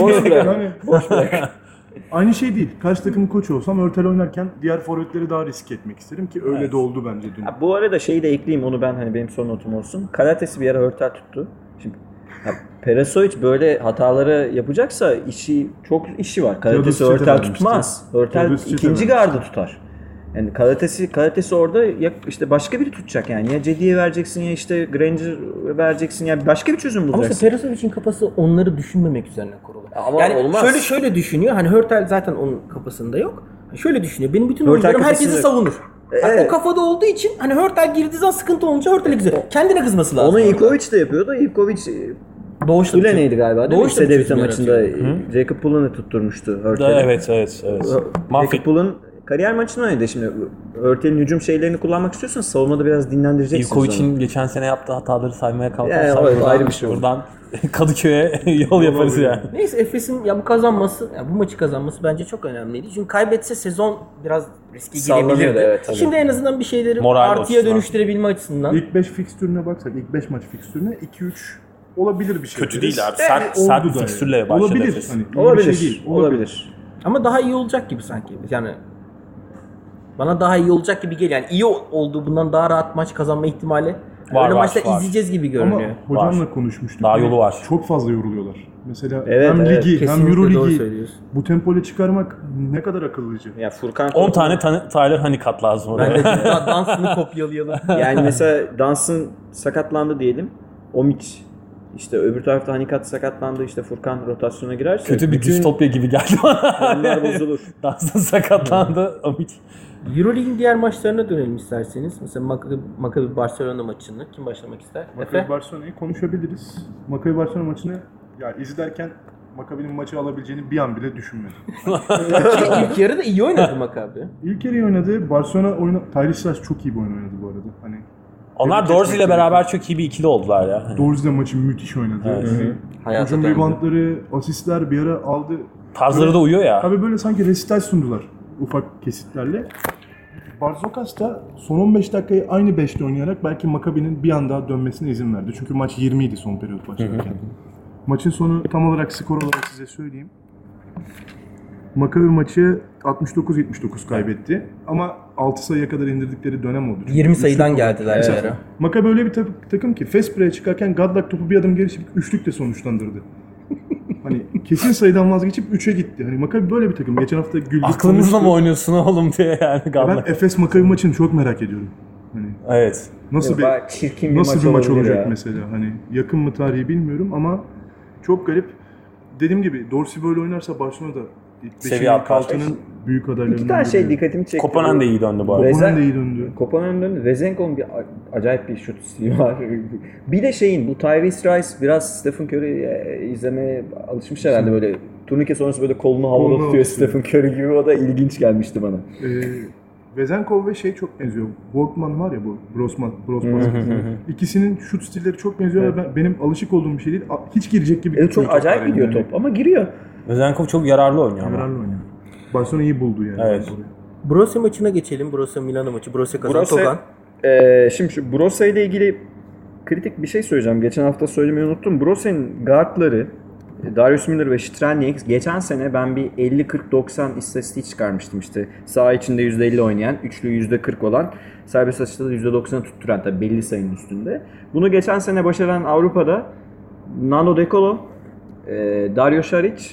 Boş bırak.
Boş bırak. Aynı şey değil. Karşı takımın koçu olsam Örtel oynarken diğer forvetleri daha risk etmek isterim ki öyle de oldu bence dün.
Ha, bu arada şeyi de ekleyeyim onu ben hani benim son notum olsun. Karatesi bir ara Hörtel tuttu. Şimdi ya, Perasovic böyle hataları yapacaksa işi çok işi var. Karatesi
vermişti.
tutmaz.
Teodosic
ikinci gardı tutar. Yani Karatesi, Karatesi orada ya işte başka biri tutacak yani. Ya Cedi'ye vereceksin ya işte Granger vereceksin ya başka bir çözüm
Ama
bulacaksın.
işte Perasovic'in kafası onları düşünmemek üzerine kurulu.
Ama
yani
olmaz.
şöyle şöyle düşünüyor. Hani Hörtel zaten onun kafasında yok. Şöyle düşünüyor. Benim bütün
Hörtel
oyuncularım herkesi
kafasında-
savunur. Hani
Evet.
o kafada olduğu için hani Hörtel girdiği zaman sıkıntı olunca Hörtel'e kızıyor. Kendine kızması lazım.
Onu. Ivkovic de yapıyordu. Ivkovic
Doğuşta
Ule neydi galiba değil mi?
Doğuşta çözüm
maçında Jacob Pullen'ı tutturmuştu Hörtel'e.
evet evet evet.
Jacob. Pullen kariyer maçını oynadı şimdi. Hörtel'in hücum şeylerini kullanmak istiyorsan savunmada biraz dinlendireceksin. sonra.
İlkovic'in geçen sene yaptığı hataları saymaya kalkarsak
Yani
buradan,
ayrı bir şey olur.
buradan Kadıköy'e yol yaparız yani.
Neyse Efes'in ya bu kazanması, ya bu maçı kazanması bence çok önemliydi. Çünkü kaybetse sezon biraz riske girebilirdi.
evet, tabii.
Şimdi en azından bir şeyleri
Moral
artıya
açısından.
dönüştürebilme açısından.
İlk 5 fikstürüne baksak, ilk 5 maç fikstürüne 2-3 olabilir bir şey.
Kötü değil abi.
Yani
Sert,
oldu
sert fikstürle
yani.
başladı
Olabilir. Hani bir
Olabilir.
şey değil.
olabilir.
Ama daha iyi olacak gibi sanki. Yani bana daha iyi olacak gibi geliyor. Yani iyi olduğu bundan daha rahat maç kazanma ihtimali.
Var,
Öyle
var,
maçta
var.
izleyeceğiz gibi
Ama
görünüyor.
hocamla konuşmuştuk.
Daha yolu var.
Çok fazla yoruluyorlar. Mesela
Evet,
hem
evet.
ligi hem
Kesinlikle
Euro
doğru
ligi
söylüyorsun.
bu tempoyla çıkarmak ne kadar akıllıca.
Ya Furkan
10 tane tan- Tyler Honeycutt lazım oraya.
Ben de dansını kopyalayalım.
yani mesela Dans'ın sakatlandı diyelim. Omiç işte öbür tarafta Hanikat sakatlandı işte Furkan rotasyona girerse
Kötü bir
bütün
distopya gibi geldi bana.
planlar bozulur.
Dansın sakatlandı. Amit.
Euroleague'in diğer maçlarına dönelim isterseniz. Mesela Maccabi, Maccabi Barcelona maçını kim başlamak ister?
Maccabi? Barcelona'yı konuşabiliriz. Maccabi Barcelona maçını ya izlerken Maccabi'nin maçı alabileceğini bir an bile düşünmedim.
İlk yarı da iyi oynadı Maccabi.
İlk yarı oynadı. Barcelona oyunu Tyrese çok iyi bir oyun oynadı bu arada. Hani
Onlar Dorsey ile beraber çok iyi bir ikili oldular ya.
Doğrusu da maçı müthiş oynadı.
Evet.
Yani hücum reboundları, asistler bir ara aldı.
Tarzları da uyuyor ya.
Abi böyle sanki resital sundular ufak kesitlerle. Barzokas da son 15 dakikayı aynı 5'te oynayarak belki Maccabi'nin bir anda dönmesine izin verdi. Çünkü maç 20 idi son periyot başlarken. Maçın sonu tam olarak skor olarak size söyleyeyim. Maccabi maçı 69-79 kaybetti. Ama 6 sayıya kadar indirdikleri dönem oldu. Çünkü
20
üçlük
sayıdan geldiler
Mesela
ara.
Maccabi öyle bir tak- takım ki fast break'e çıkarken Godluck topu bir adım geri çekip üçlükle sonuçlandırdı. Hani kesin sayıdan vazgeçip 3'e gitti. Hani Maccabi böyle bir takım. Geçen hafta güldük.
Aklınızla mı oynuyorsun oğlum diye yani
Ben
Gallak.
Efes Maccabi maçını çok merak ediyorum. Hani
Evet.
nasıl bir
Bayağı çirkin bir
nasıl
maç
bir maç olacak
ya.
mesela? Hani yakın mı tarihi bilmiyorum ama çok garip. Dediğim gibi Dorsey böyle oynarsa Barcelona da ilk 5'in
Seviye.
6'nın büyük adaylarından
İki tane şey dikkatimi çekti.
Kopanen de iyi döndü bu arada.
Kopanen de iyi döndü.
Kopanen'in döndü. Vezenko'nun bir acayip bir şut stili var. bir de şeyin bu Tyrese Rice biraz Stephen Curry izlemeye alışmış herhalde böyle turnike sonrası böyle kolunu havada
Kolunu
tutuyor. Stephen Curry gibi o da ilginç gelmişti bana.
Ee, Vezenkov ve şey çok benziyor. Workman var ya bu Brosman, Bros basketbolu. İkisinin şut stilleri çok benziyor ve ben, benim alışık olduğum bir şey değil. Hiç girecek gibi
Evet, çok acayip gidiyor
eline.
top ama giriyor.
Özenkov çok yararlı oynuyor.
Yararlı oynuyor. Barcelona iyi buldu yani.
Evet.
Brose maçına geçelim. Brose Milano maçı. Brose kazandı.
Brose-
Togan.
Ee, şimdi şu Brosa ile ilgili kritik bir şey söyleyeceğim. Geçen hafta söylemeyi unuttum. Brosa'nın guardları Darius Miller ve Stranieks geçen sene ben bir 50-40-90 istatistiği çıkarmıştım işte. Sağ içinde %50 oynayan, üçlü %40 olan, serbest atışta da %90'ı tutturan tabii belli sayının üstünde. Bunu geçen sene başaran Avrupa'da Nando De Colo, e, Dario Saric,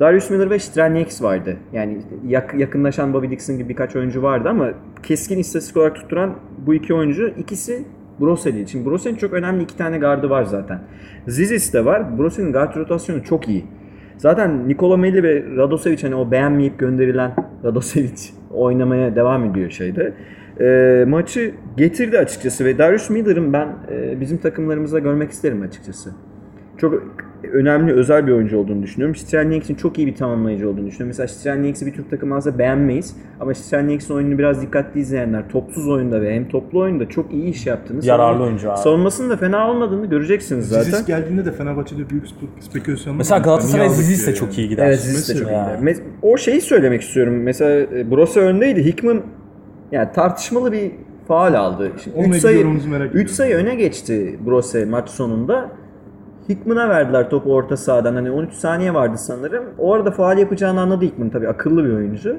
Darius Miller ve Stranieks vardı. Yani yak- yakınlaşan Bobby Dixon gibi birkaç oyuncu vardı ama keskin istatistik olarak tutturan bu iki oyuncu ikisi Broseli. Şimdi Broseli'nin çok önemli iki tane gardı var zaten. Zizis de var. Broseli'nin guard rotasyonu çok iyi. Zaten Nikola Melli ve Radosevic hani o beğenmeyip gönderilen Radosevic oynamaya devam ediyor şeyde. Ee, maçı getirdi açıkçası ve Darius Miller'ın ben e, bizim takımlarımızda görmek isterim açıkçası çok önemli özel bir oyuncu olduğunu düşünüyorum. Strelniaks'in çok iyi bir tamamlayıcı olduğunu düşünüyorum. Mesela Strelniaks'i bir Türk takımı alsa beğenmeyiz. Ama Strelniaks'in oyununu biraz dikkatli izleyenler topsuz oyunda ve hem toplu oyunda çok iyi iş yaptığını
Yararlı
savunma-
oyuncu abi.
Savunmasının da fena olmadığını göreceksiniz zaten.
Zizis geldiğinde de Fenerbahçe'de büyük spe- spekülasyonlar
Mesela
var.
Galatasaray
aldık
Zizis de çok iyi gider.
Evet Ziz de çok iyi. Mes- O şeyi söylemek istiyorum. Mesela e, Brose öndeydi. Hickman yani tartışmalı bir faal aldı. Şimdi
Onunla
üç
ilgili
sayı,
yorumunuzu merak
3
ediyorum.
sayı öne geçti Brose maç sonunda. Hickman'a verdiler topu orta sahadan. Hani 13 saniye vardı sanırım. O arada faal yapacağını anladı Hickman tabii akıllı bir oyuncu.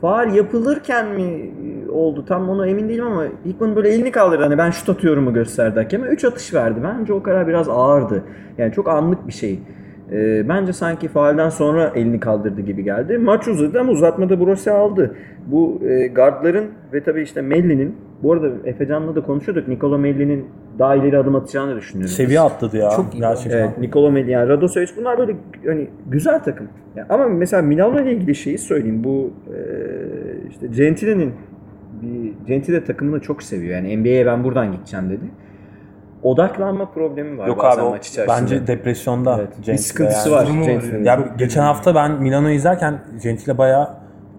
Faal yapılırken mi oldu tam onu emin değilim ama Hickman böyle elini kaldırdı hani ben şut atıyorumu gösterdi hakeme. 3 atış verdi. Bence o karar biraz ağırdı. Yani çok anlık bir şey. Ee, bence sanki faalden sonra elini kaldırdı gibi geldi. Maç uzadı ama uzatmada Brose aldı. Bu e, guardların ve tabii işte Melli'nin bu arada Efecan'la da konuşuyorduk. Nikola Melli'nin daha ileri adım atacağını düşünüyorum.
Seviye atladı ya.
Çok iyi.
Gerçekten.
Evet, Nikola Melli, yani Radosevic bunlar böyle hani güzel takım. Ya ama mesela Milano ile ilgili şeyi söyleyeyim. Bu e, işte Gentile'nin bir Gentile takımını çok seviyor. Yani NBA'ye ben buradan gideceğim dedi. Odaklanma problemi var
Yok
bazen
abi o
maç içerisinde.
bence depresyonda.
Evet, bir sıkıntısı
yani.
var.
Ya geçen hafta ben Milano'yu izlerken Gentile bayağı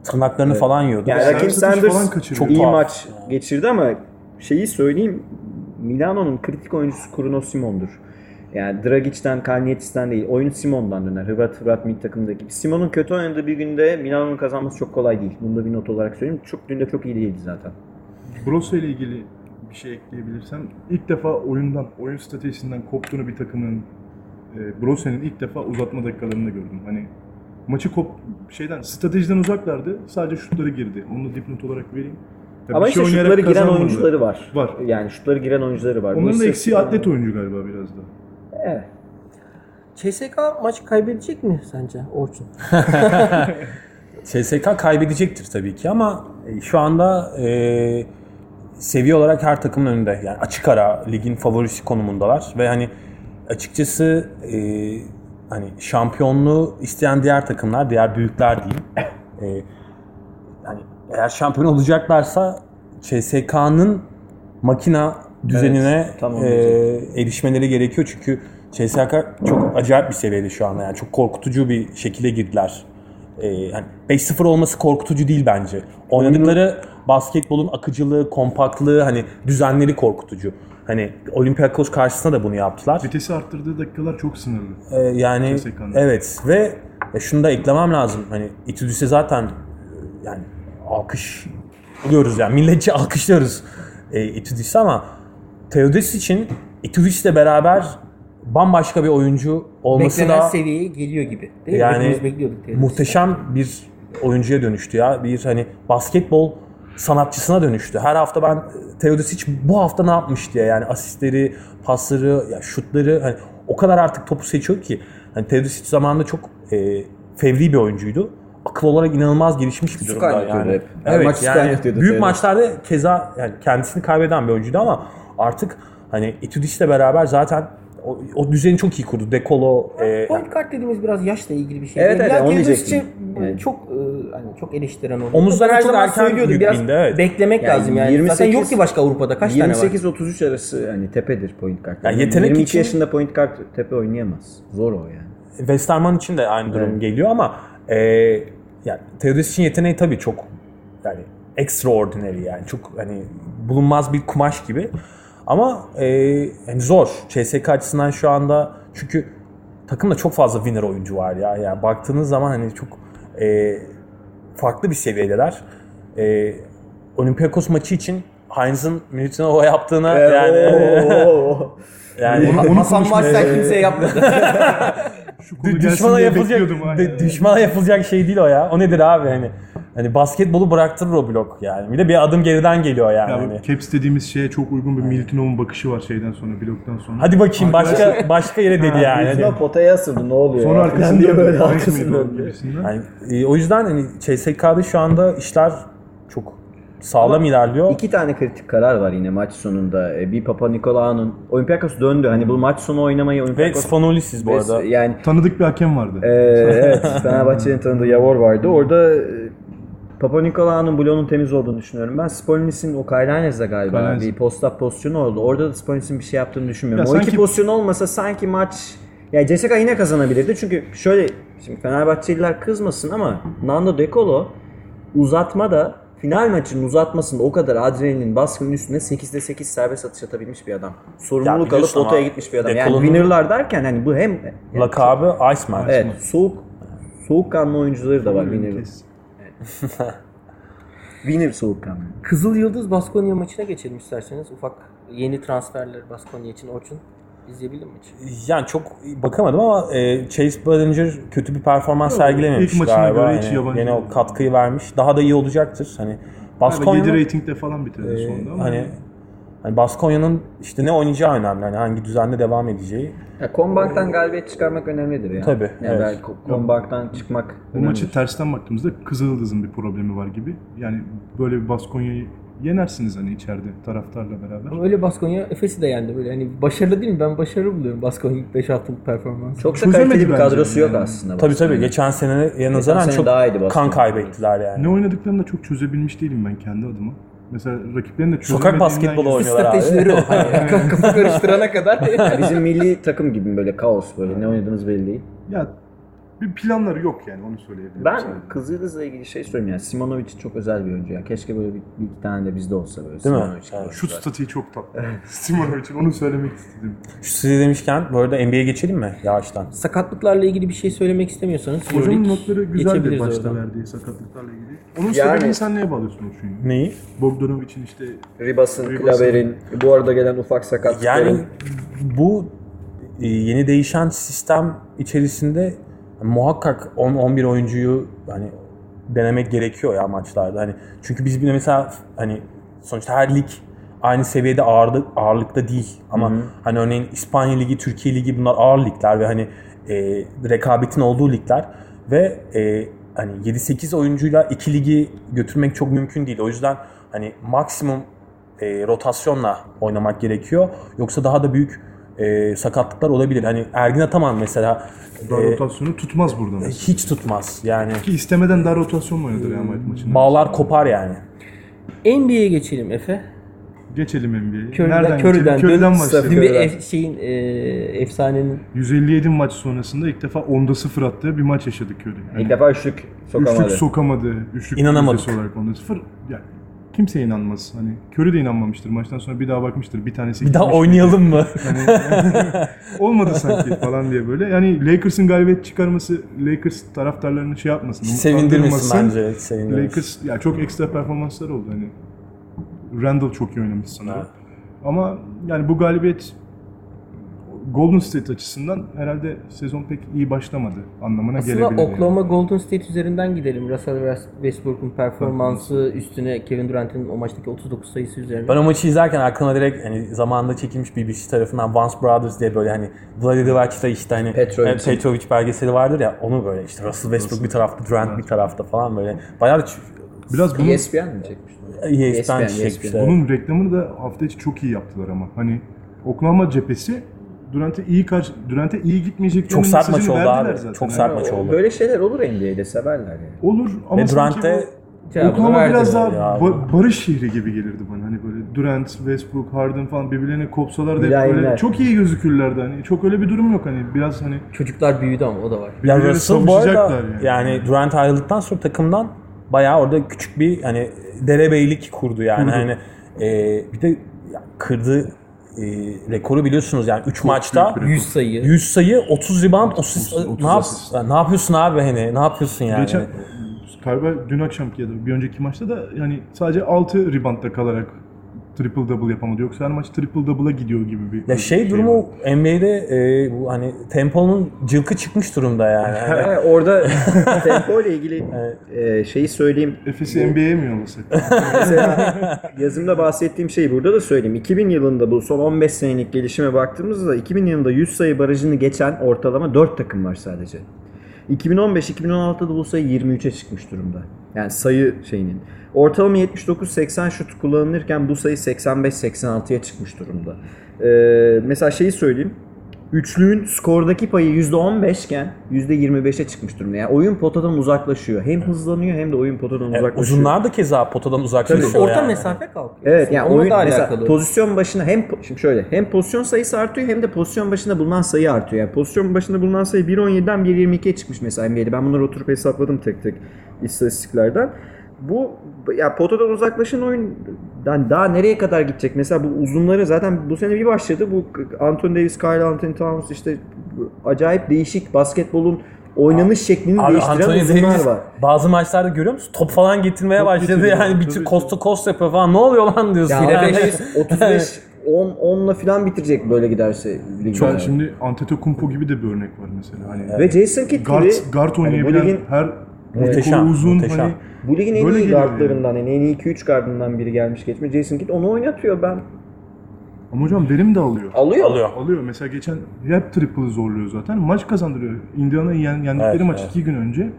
tırnaklarını falan yiyordu.
Yani Rakim Sanders.
Çok
iyi
tuhaf.
maç geçirdi ama şeyi söyleyeyim Milano'nun kritik oyuncusu Bruno Simon'dur. Yani Dragic'ten, Kalnietis'ten değil, oyun Simon'dan döner. Hırvat, Hırvat milli takımdaki. Simon'un kötü oynadığı bir günde Milano'nun kazanması çok kolay değil. Bunu da bir not olarak söyleyeyim. Çok dün de çok iyi değildi zaten.
Brosso ile ilgili bir şey ekleyebilirsem ilk defa oyundan, oyun stratejisinden koptuğunu bir takımın e, Brosse'nin ilk defa uzatma dakikalarında gördüm. Hani maçı kop şeyden stratejiden uzaklardı. Sadece şutları girdi. Onu da dipnot olarak vereyim. Ya
Ama işte
şey oynayarak
şutları giren
kazanmadı.
oyuncuları var.
Var.
Yani şutları giren oyuncuları var. Bu
Onların da eksiği atlet oyuncu galiba biraz da.
Evet.
CSK maç kaybedecek mi sence Orçun?
CSK kaybedecektir tabii ki ama e, şu anda e, seviye olarak her takımın önünde. Yani açık ara ligin favorisi konumundalar ve hani açıkçası e, hani şampiyonluğu isteyen diğer takımlar, diğer büyükler diyeyim. E, yani eğer şampiyon olacaklarsa CSK'nın makina düzenine
Evet, tamam
e, erişmeleri gerekiyor çünkü CSK çok acayip bir seviyede şu anda yani çok korkutucu bir şekilde girdiler. E, yani 5-0 olması korkutucu değil bence. Oynadıkları basketbolun akıcılığı, kompaktlığı, hani düzenleri korkutucu. Hani Olympiakos karşısında da bunu yaptılar.
Vitesi arttırdığı dakikalar çok sınırlı.
Ee, yani evet ve e, şunu da eklemem lazım. Hani Itudis'e zaten e, yani alkış alıyoruz yani milletçe alkışlıyoruz e, Itudis'i ama Teodosis için Itudis'le beraber bambaşka bir oyuncu olması
Beklenen
da
seviyeye geliyor gibi. Değil
yani muhteşem bir oyuncuya dönüştü ya. Bir hani basketbol sanatçısına dönüştü. Her hafta ben Teodosic bu hafta ne yapmış diye yani asistleri, pasları, ya şutları hani o kadar artık topu seçiyor ki. Hani Teodosic zamanında çok e, fevri bir oyuncuydu. Akıl olarak inanılmaz gelişmiş bir durumda yani.
Her
Evet
maç
yani büyük
Teodosic.
maçlarda keza yani kendisini kaybeden bir oyuncuydu ama artık hani Itudis'le beraber zaten o, o düzeni çok iyi kurdu. Dekolo e,
Point guard dediğimiz biraz yaşla ilgili bir şey.
Evet, evet,
Ya
onu diyecektim. Evet.
çok e, hani çok eleştiren oldu.
Omuzları
Ben her zaman
erken
söylüyordum biraz
yüklendi, evet.
beklemek
Yani
lazım yani.
28
Zaten yok ki başka Avrupa'da kaç tane var?
28-33 arası hani tepedir point guard.
Ya yetenek
22
için-
yaşında point guard tepe oynayamaz. Zor o yani.
Westerman için de aynı durum
Evet.
geliyor ama e, yani Teodosic'in yeteneği tabii çok yani extraordinary yani çok hani bulunmaz bir kumaş gibi. Ama e, yani zor. CSK açısından şu anda çünkü takımda çok fazla winner oyuncu var ya. Yani baktığınız zaman hani çok e, farklı bir seviyedeler. E, Olympiakos maçı için Heinz'ın Milutinov'a yaptığını yani yani
Onu-
Hasan Maç'tan kimseye yapmadı.
Şu
düşmana yapılacak düşmana yapılacak şey değil o ya. O nedir abi hani? Hani basketbolu bıraktırır o blok yani. Bir de bir adım geriden geliyor yani.
Ya
hani.
Caps dediğimiz şeye çok uygun bir Milutinov'un bakışı var şeyden sonra, bloktan sonra.
Hadi bakayım başka başka yere dedi yani.
Milutino
Hani,
potaya asıldı ne oluyor?
Sonra arkasında
diye böyle arkasında.
gibisinden.
yani, e, o yüzden hani CSK'da şu anda işler çok sağlam ilerliyor.
İki tane kritik karar var yine maç sonunda. E, Bir Papa Nikolaou'nun Olympiakos döndü. Hani bu maç sonu oynamayı
Ve
Olympiakos
Spanoulis'iz bu arada.
yani
Tanıdık bir hakem vardı.
e, evet Fenerbahçe'nin tanıdığı Yavor vardı. Orada e, Papa Nikolaou'nun bloğunun temiz olduğunu düşünüyorum. Ben Spolinis'in o Kaylanes'de galiba
Kaylanes.
bir post-up pozisyonu oldu. Orada da Spolinis'in bir şey yaptığını düşünmüyorum.
Ya
o iki
sanki-
pozisyon olmasa sanki maç ya CSKA yine kazanabilirdi. Çünkü şöyle şimdi Fenerbahçeliler kızmasın ama Nando De Colo uzatmada final maçının uzatmasında o kadar adrenalin baskının üstüne 8'de 8 serbest atış atabilmiş bir adam. Sorumluluk alıp potaya gitmiş bir adam. Yani winner'lar derken hani bu hem yani
Lakabı Iceman.
Evet, soğuk soğukkanlı oyuncuları da var winner. Winner soğukkanlı.
Kızıl Yıldız Baskonya maçına geçelim isterseniz. Ufak yeni transferler Baskonya için Orçun. İzleyebildin mi hiç?
Yani çok bakamadım ama e, Chase Badinger kötü bir performans
Yok,
sergilememiş
ilk maçına
galiba.
göre hiç
Hani
yabancı
Yine o katkıyı vermiş. Daha da iyi olacaktır. Hani Baskonya'nın
7 ratingde falan bitirdi
e,
sonunda ama.
hani hani Baskonya'nın işte ne oynayacağı önemli. Hani hangi düzenle devam edeceği.
Ya Kombank'tan galibiyet çıkarmak önemlidir ya.
Tabii,
Yani
evet.
belki Kombank'tan çıkmak
Bu
önemlidir.
maçı tersten baktığımızda Kızıldız'ın bir problemi var gibi. Yani böyle bir Baskonya'yı yenersiniz hani içeride taraftarla beraber.
Ama öyle Baskonya Efes'i de yendi böyle. Hani başarılı değil mi? Ben başarılı buluyorum Baskonya ilk 5 haftalık performansı.
Çok da
Çözemedi
kaliteli bir kadrosu yok
yani.
aslında.
Tabii tabii geçen sene nazaran
sene
çok
daha iyiydi
kan kaybettiler yani.
Ne oynadıklarını da çok çözebilmiş değilim ben kendi adıma. Mesela rakiplerin de
Sokak basketbolu oynuyorlar abi.
Stratejileri o. Hani kafa karıştırana kadar.
Ya bizim milli takım gibi böyle kaos böyle ne oynadığınız belli değil.
Ya bir planları yok yani onu söyleyebilirim.
Ben
sana.
Kızıldız'la ilgili şey söyleyeyim yani Simonovic çok özel bir oyuncu ya. Keşke böyle bir, bir iki tane de bizde olsa böyle.
Değil mi?
Simonovic
Evet.
oyuncular.
Şut statiği çok tatlı. Simonovic'in onu söylemek istedim.
Şu size demişken bu arada NBA'ye geçelim mi yavaştan?
Sakatlıklarla ilgili bir şey söylemek istemiyorsanız
Hocamın notları güzeldi başta
oradan.
verdiği sakatlıklarla ilgili. Onun
Yani-
sebebini sen neye bağlıyorsun Orçun?
Neyi?
Bogdanovic'in işte
Ribas'ın,
Ribas'ın.
Klaver'in, bu arada gelen ufak sakatlıkların.
Yani bu e, yeni değişen sistem içerisinde muhakkak 10-11 oyuncuyu hani denemek gerekiyor ya maçlarda. Hani çünkü biz bir de mesela hani sonuçta her lig aynı seviyede ağırlık ağırlıkta değil ama hani örneğin İspanya Ligi, Türkiye Ligi bunlar ağır ligler ve hani e, rekabetin olduğu ligler ve e, hani 7-8 oyuncuyla iki ligi götürmek çok mümkün değil. O yüzden hani maksimum e, rotasyonla oynamak gerekiyor. Yoksa daha da büyük e, sakatlıklar olabilir. Hani Ergin Ataman mesela
dar
e,
rotasyonu tutmaz burada mesela.
hiç tutmaz. Yani
Ki istemeden dar rotasyonla oynadı Real Madrid maçında.
bağlar kopar yani.
NBA'ye geçelim Efe.
Geçelim NBA'ye.
Körüden-
Nereden
körüden
geçelim? Körüden başlayalım.
Şimdi ef- şeyin e, efsanenin
157 maç sonrasında ilk defa 10'da 0 attığı bir maç yaşadık Curry. Yani
İlk defa üçlük sokamadı.
üçlük sokamadı. Üçlük
İnanamadık.
olarak 10'da 0. Yani kimse inanmaz. Hani Curry de inanmamıştır. Maçtan sonra bir daha bakmıştır. Bir tanesi
Bir daha oynayalım mı?
Olmadı sanki falan diye böyle. Yani Lakers'ın galibiyet çıkarması Lakers taraftarlarını şey yapmasın.
Sevindirmesin bence. Sevindirmesin.
Lakers ya çok ekstra performanslar oldu hani. Randall çok iyi oynamış sanırım.
Evet.
Ama yani bu galibiyet Golden State açısından herhalde sezon pek iyi başlamadı anlamına
aslında
gelebilir. yani.
Oklahoma Golden State üzerinden gidelim. Russell West- Westbrook'un performansı üstüne Kevin Durant'in o maçtaki 39 sayısı üzerine.
Ben o maçı izlerken aklıma direkt hani zamanında çekilmiş BBC tarafından Once Brothers diye böyle hani Divac'ta işte hani
Petrovic'in.
evet, Petrovic belgeseli vardır ya onu böyle işte Russell Westbrook bir tarafta Durant bir tarafta falan böyle bayağı da
Biraz bunun,
ESPN mi çekmişti?
ESPN
ESPN,
çekmişler.
bunun reklamını da hafta içi çok iyi yaptılar ama. Hani Oklahoma cephesi Durant'e iyi karşı Durant'e iyi gitmeyeceklerini
Çok sert maç oldu abi.
zaten.
Çok
Yani
sert maç oldu.
Böyle şeyler olur NBA'de severler yani.
Olur ama
Ve
sanki
Durant de
bu
Cevabını
Oklahoma biraz daha ba- barış şehri gibi gelirdi bana. Hani böyle Durant, Westbrook, Harden falan birbirlerine kopsalar da hep böyle çok iyi gözükürlerdi. Hani çok öyle bir durum yok hani biraz hani
Çocuklar büyüdü ama o da var.
Ya Russell bu arada yani.
yani.
Durant ayrıldıktan sonra takımdan bayağı orada küçük bir hani derebeylik kurdu yani.
Kurdu.
Hani e, bir de kırdığı e, rekoru biliyorsunuz yani 3 maçta
büyük bir
100 sayı.
100 sayı, 30 rebound, 30,
30
ne, yap, ne yapıyorsun abi hani? Ne yapıyorsun yani?
Geçen galiba dün akşamki ya da bir önceki maçta da yani sadece 6 reboundda kalarak triple double yapamadı. Yoksa her maç triple double'a gidiyor gibi bir
Ya şey durumu NBA'de e, bu hani temponun cılkı çıkmış durumda yani.
Evet, orada tempo ile ilgili e, şeyi söyleyeyim.
Efes'i NBA'ye mi yollasak?
Mesela yazımda bahsettiğim şeyi burada da söyleyeyim. 2000 yılında bu son 15 senelik gelişime baktığımızda 2000 yılında 100 sayı barajını geçen ortalama 4 takım var sadece. 2015-2016'da bu sayı 23'e çıkmış durumda. Yani sayı şeyinin. Ortalama 79-80 şut kullanılırken bu sayı 85-86'ya çıkmış durumda. Ee, mesela şeyi söyleyeyim. Üçlüğün skordaki payı %15 iken %25'e çıkmış durumda. Yani oyun potadan uzaklaşıyor. Hem hızlanıyor hem de oyun potadan
e,
uzaklaşıyor.
uzunlar da keza potadan uzaklaşıyor
Orta
yani.
mesafe kalkıyor.
Evet yani
Onunla
oyun
da
mesela
alakalı.
pozisyon başına hem şimdi şöyle hem pozisyon sayısı artıyor hem de pozisyon başında bulunan sayı artıyor. Yani pozisyon başında bulunan sayı 1.17'den 1.22'ye çıkmış mesela NBA'de. Ben bunları oturup hesapladım tek tek istatistiklerden. Bu ya potadan uzaklaşan oyundan daha nereye kadar gidecek? Mesela bu uzunları zaten bu sene bir başladı. Bu Anthony Davis, Kyle Anthony Towns işte acayip değişik basketbolun oynanış şeklini
Abi
değiştiren
Anthony
uzunlar
Davis
var.
bazı maçlarda görüyor musun? Top falan getirmeye
Top
başladı yani bir to coast yapıyor falan. Ne oluyor lan diyorsun.
Ya
yani.
35, 35 10 10'la falan bitirecek böyle giderse. lig
Çok
yani.
şimdi Antetokounmpo gibi de bir örnek var mesela. Hani
Ve Jason Kidd
guard,
gibi
guard
hani
oynayabilen
ligin
her
Muhteşem,
kolu uzun
muhteşem.
hani
bu ligin en
Böyle
iyi guardlarından yani en iyi 2-3 guardından biri gelmiş geçmiş. Jason Kidd onu oynatıyor ben.
ama hocam verim de alıyor.
Alıyor.
Alıyor.
Alıyor. Mesela geçen hep triple'ı zorluyor zaten. Maç kazandırıyor. Indiana'yı yen, yendikleri
Evet,
maç
evet.
iki gün önce.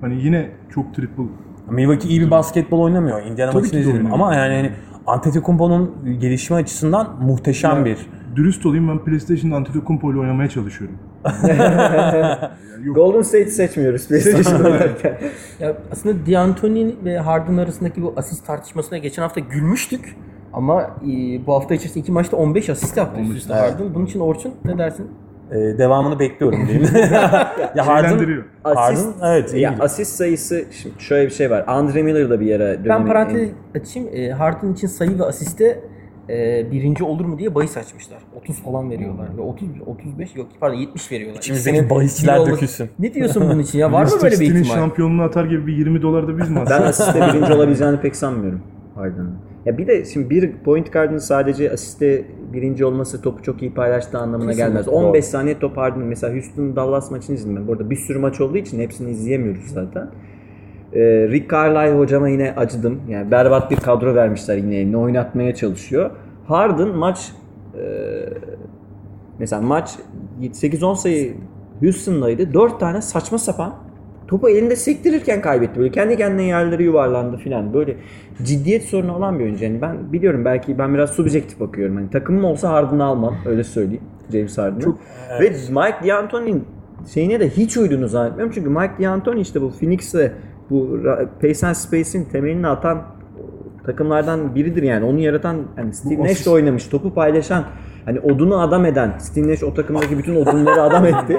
Hani yine çok triple
Milwaukee iyi bir basketbol oynamıyor. Indiana
Tabii
maçını izledim. Ama yani hani Antetokounmpo'nun gelişimi açısından muhteşem
Ya,
bir.
Dürüst olayım ben PlayStation'da Antetokounmpo ile oynamaya çalışıyorum.
Golden State seçmiyoruz PlayStation'da oynarken.
Ya aslında D'Antoni ve Harden arasındaki bu asist tartışmasına geçen hafta gülmüştük. Ama e, bu hafta içerisinde iki maçta 15 asist yaptı üst üste Harden. Bunun için Orçun ne dersin?
Ee, devamını bekliyorum diyeyim. ya Harden,
Eğlendiriyor.
Harden evet iyi
ya
gidiyor.
asist sayısı şimdi şöyle bir şey var. Andre Miller da bir yere
Ben
dönemi-
parantez açayım. E, Harden için sayı ve asiste e, birinci olur mu diye bahis açmışlar. 30 falan veriyorlar. Ve 30 35 yok pardon 70 veriyorlar.
İçimizdeki
İkisinin
bahisçiler
olması-
dökülsün.
Ne diyorsun bunun için ya? Var mı böyle bir
İstatistiğinin
ihtimal?
şampiyonluğu atar gibi bir 20 dolar da biz mi
Ben
atsak?
asiste birinci olabileceğini pek sanmıyorum Harden'ın. Ya bir de şimdi bir point guard'ın sadece asiste birinci olması topu çok iyi paylaştığı anlamına
Kesinlikle,
gelmez.
doğru.
15 saniye top Harden. Mesela Houston Dallas maçını izledim ben. Bu arada bir sürü maç olduğu için hepsini izleyemiyoruz zaten. Ee, Rick Carlisle hocama yine acıdım. Yani berbat bir kadro vermişler yine eline oynatmaya çalışıyor. Harden maç e, mesela maç 8-10 sayı Houston'daydı. 4 tane saçma sapan topu elinde sektirirken kaybetti. Böyle kendi kendine yerlere yuvarlandı filan. Böyle ciddiyet sorunu olan bir oyuncu. Yani ben biliyorum belki ben biraz subjektif bakıyorum. Hani takımım olsa Harden'ı almam. Öyle söyleyeyim. James Harden'ı. Ve Mike D'Antoni'nin şeyine de hiç uyduğunu zannetmiyorum. Çünkü Mike D'Antoni işte bu Phoenix'e bu Pace and Space'in temelini atan takımlardan biridir yani. Onu yaratan hani Steve Nash oynamış. Topu paylaşan hani odunu adam eden Steve Nash o takımdaki bütün odunları adam etti.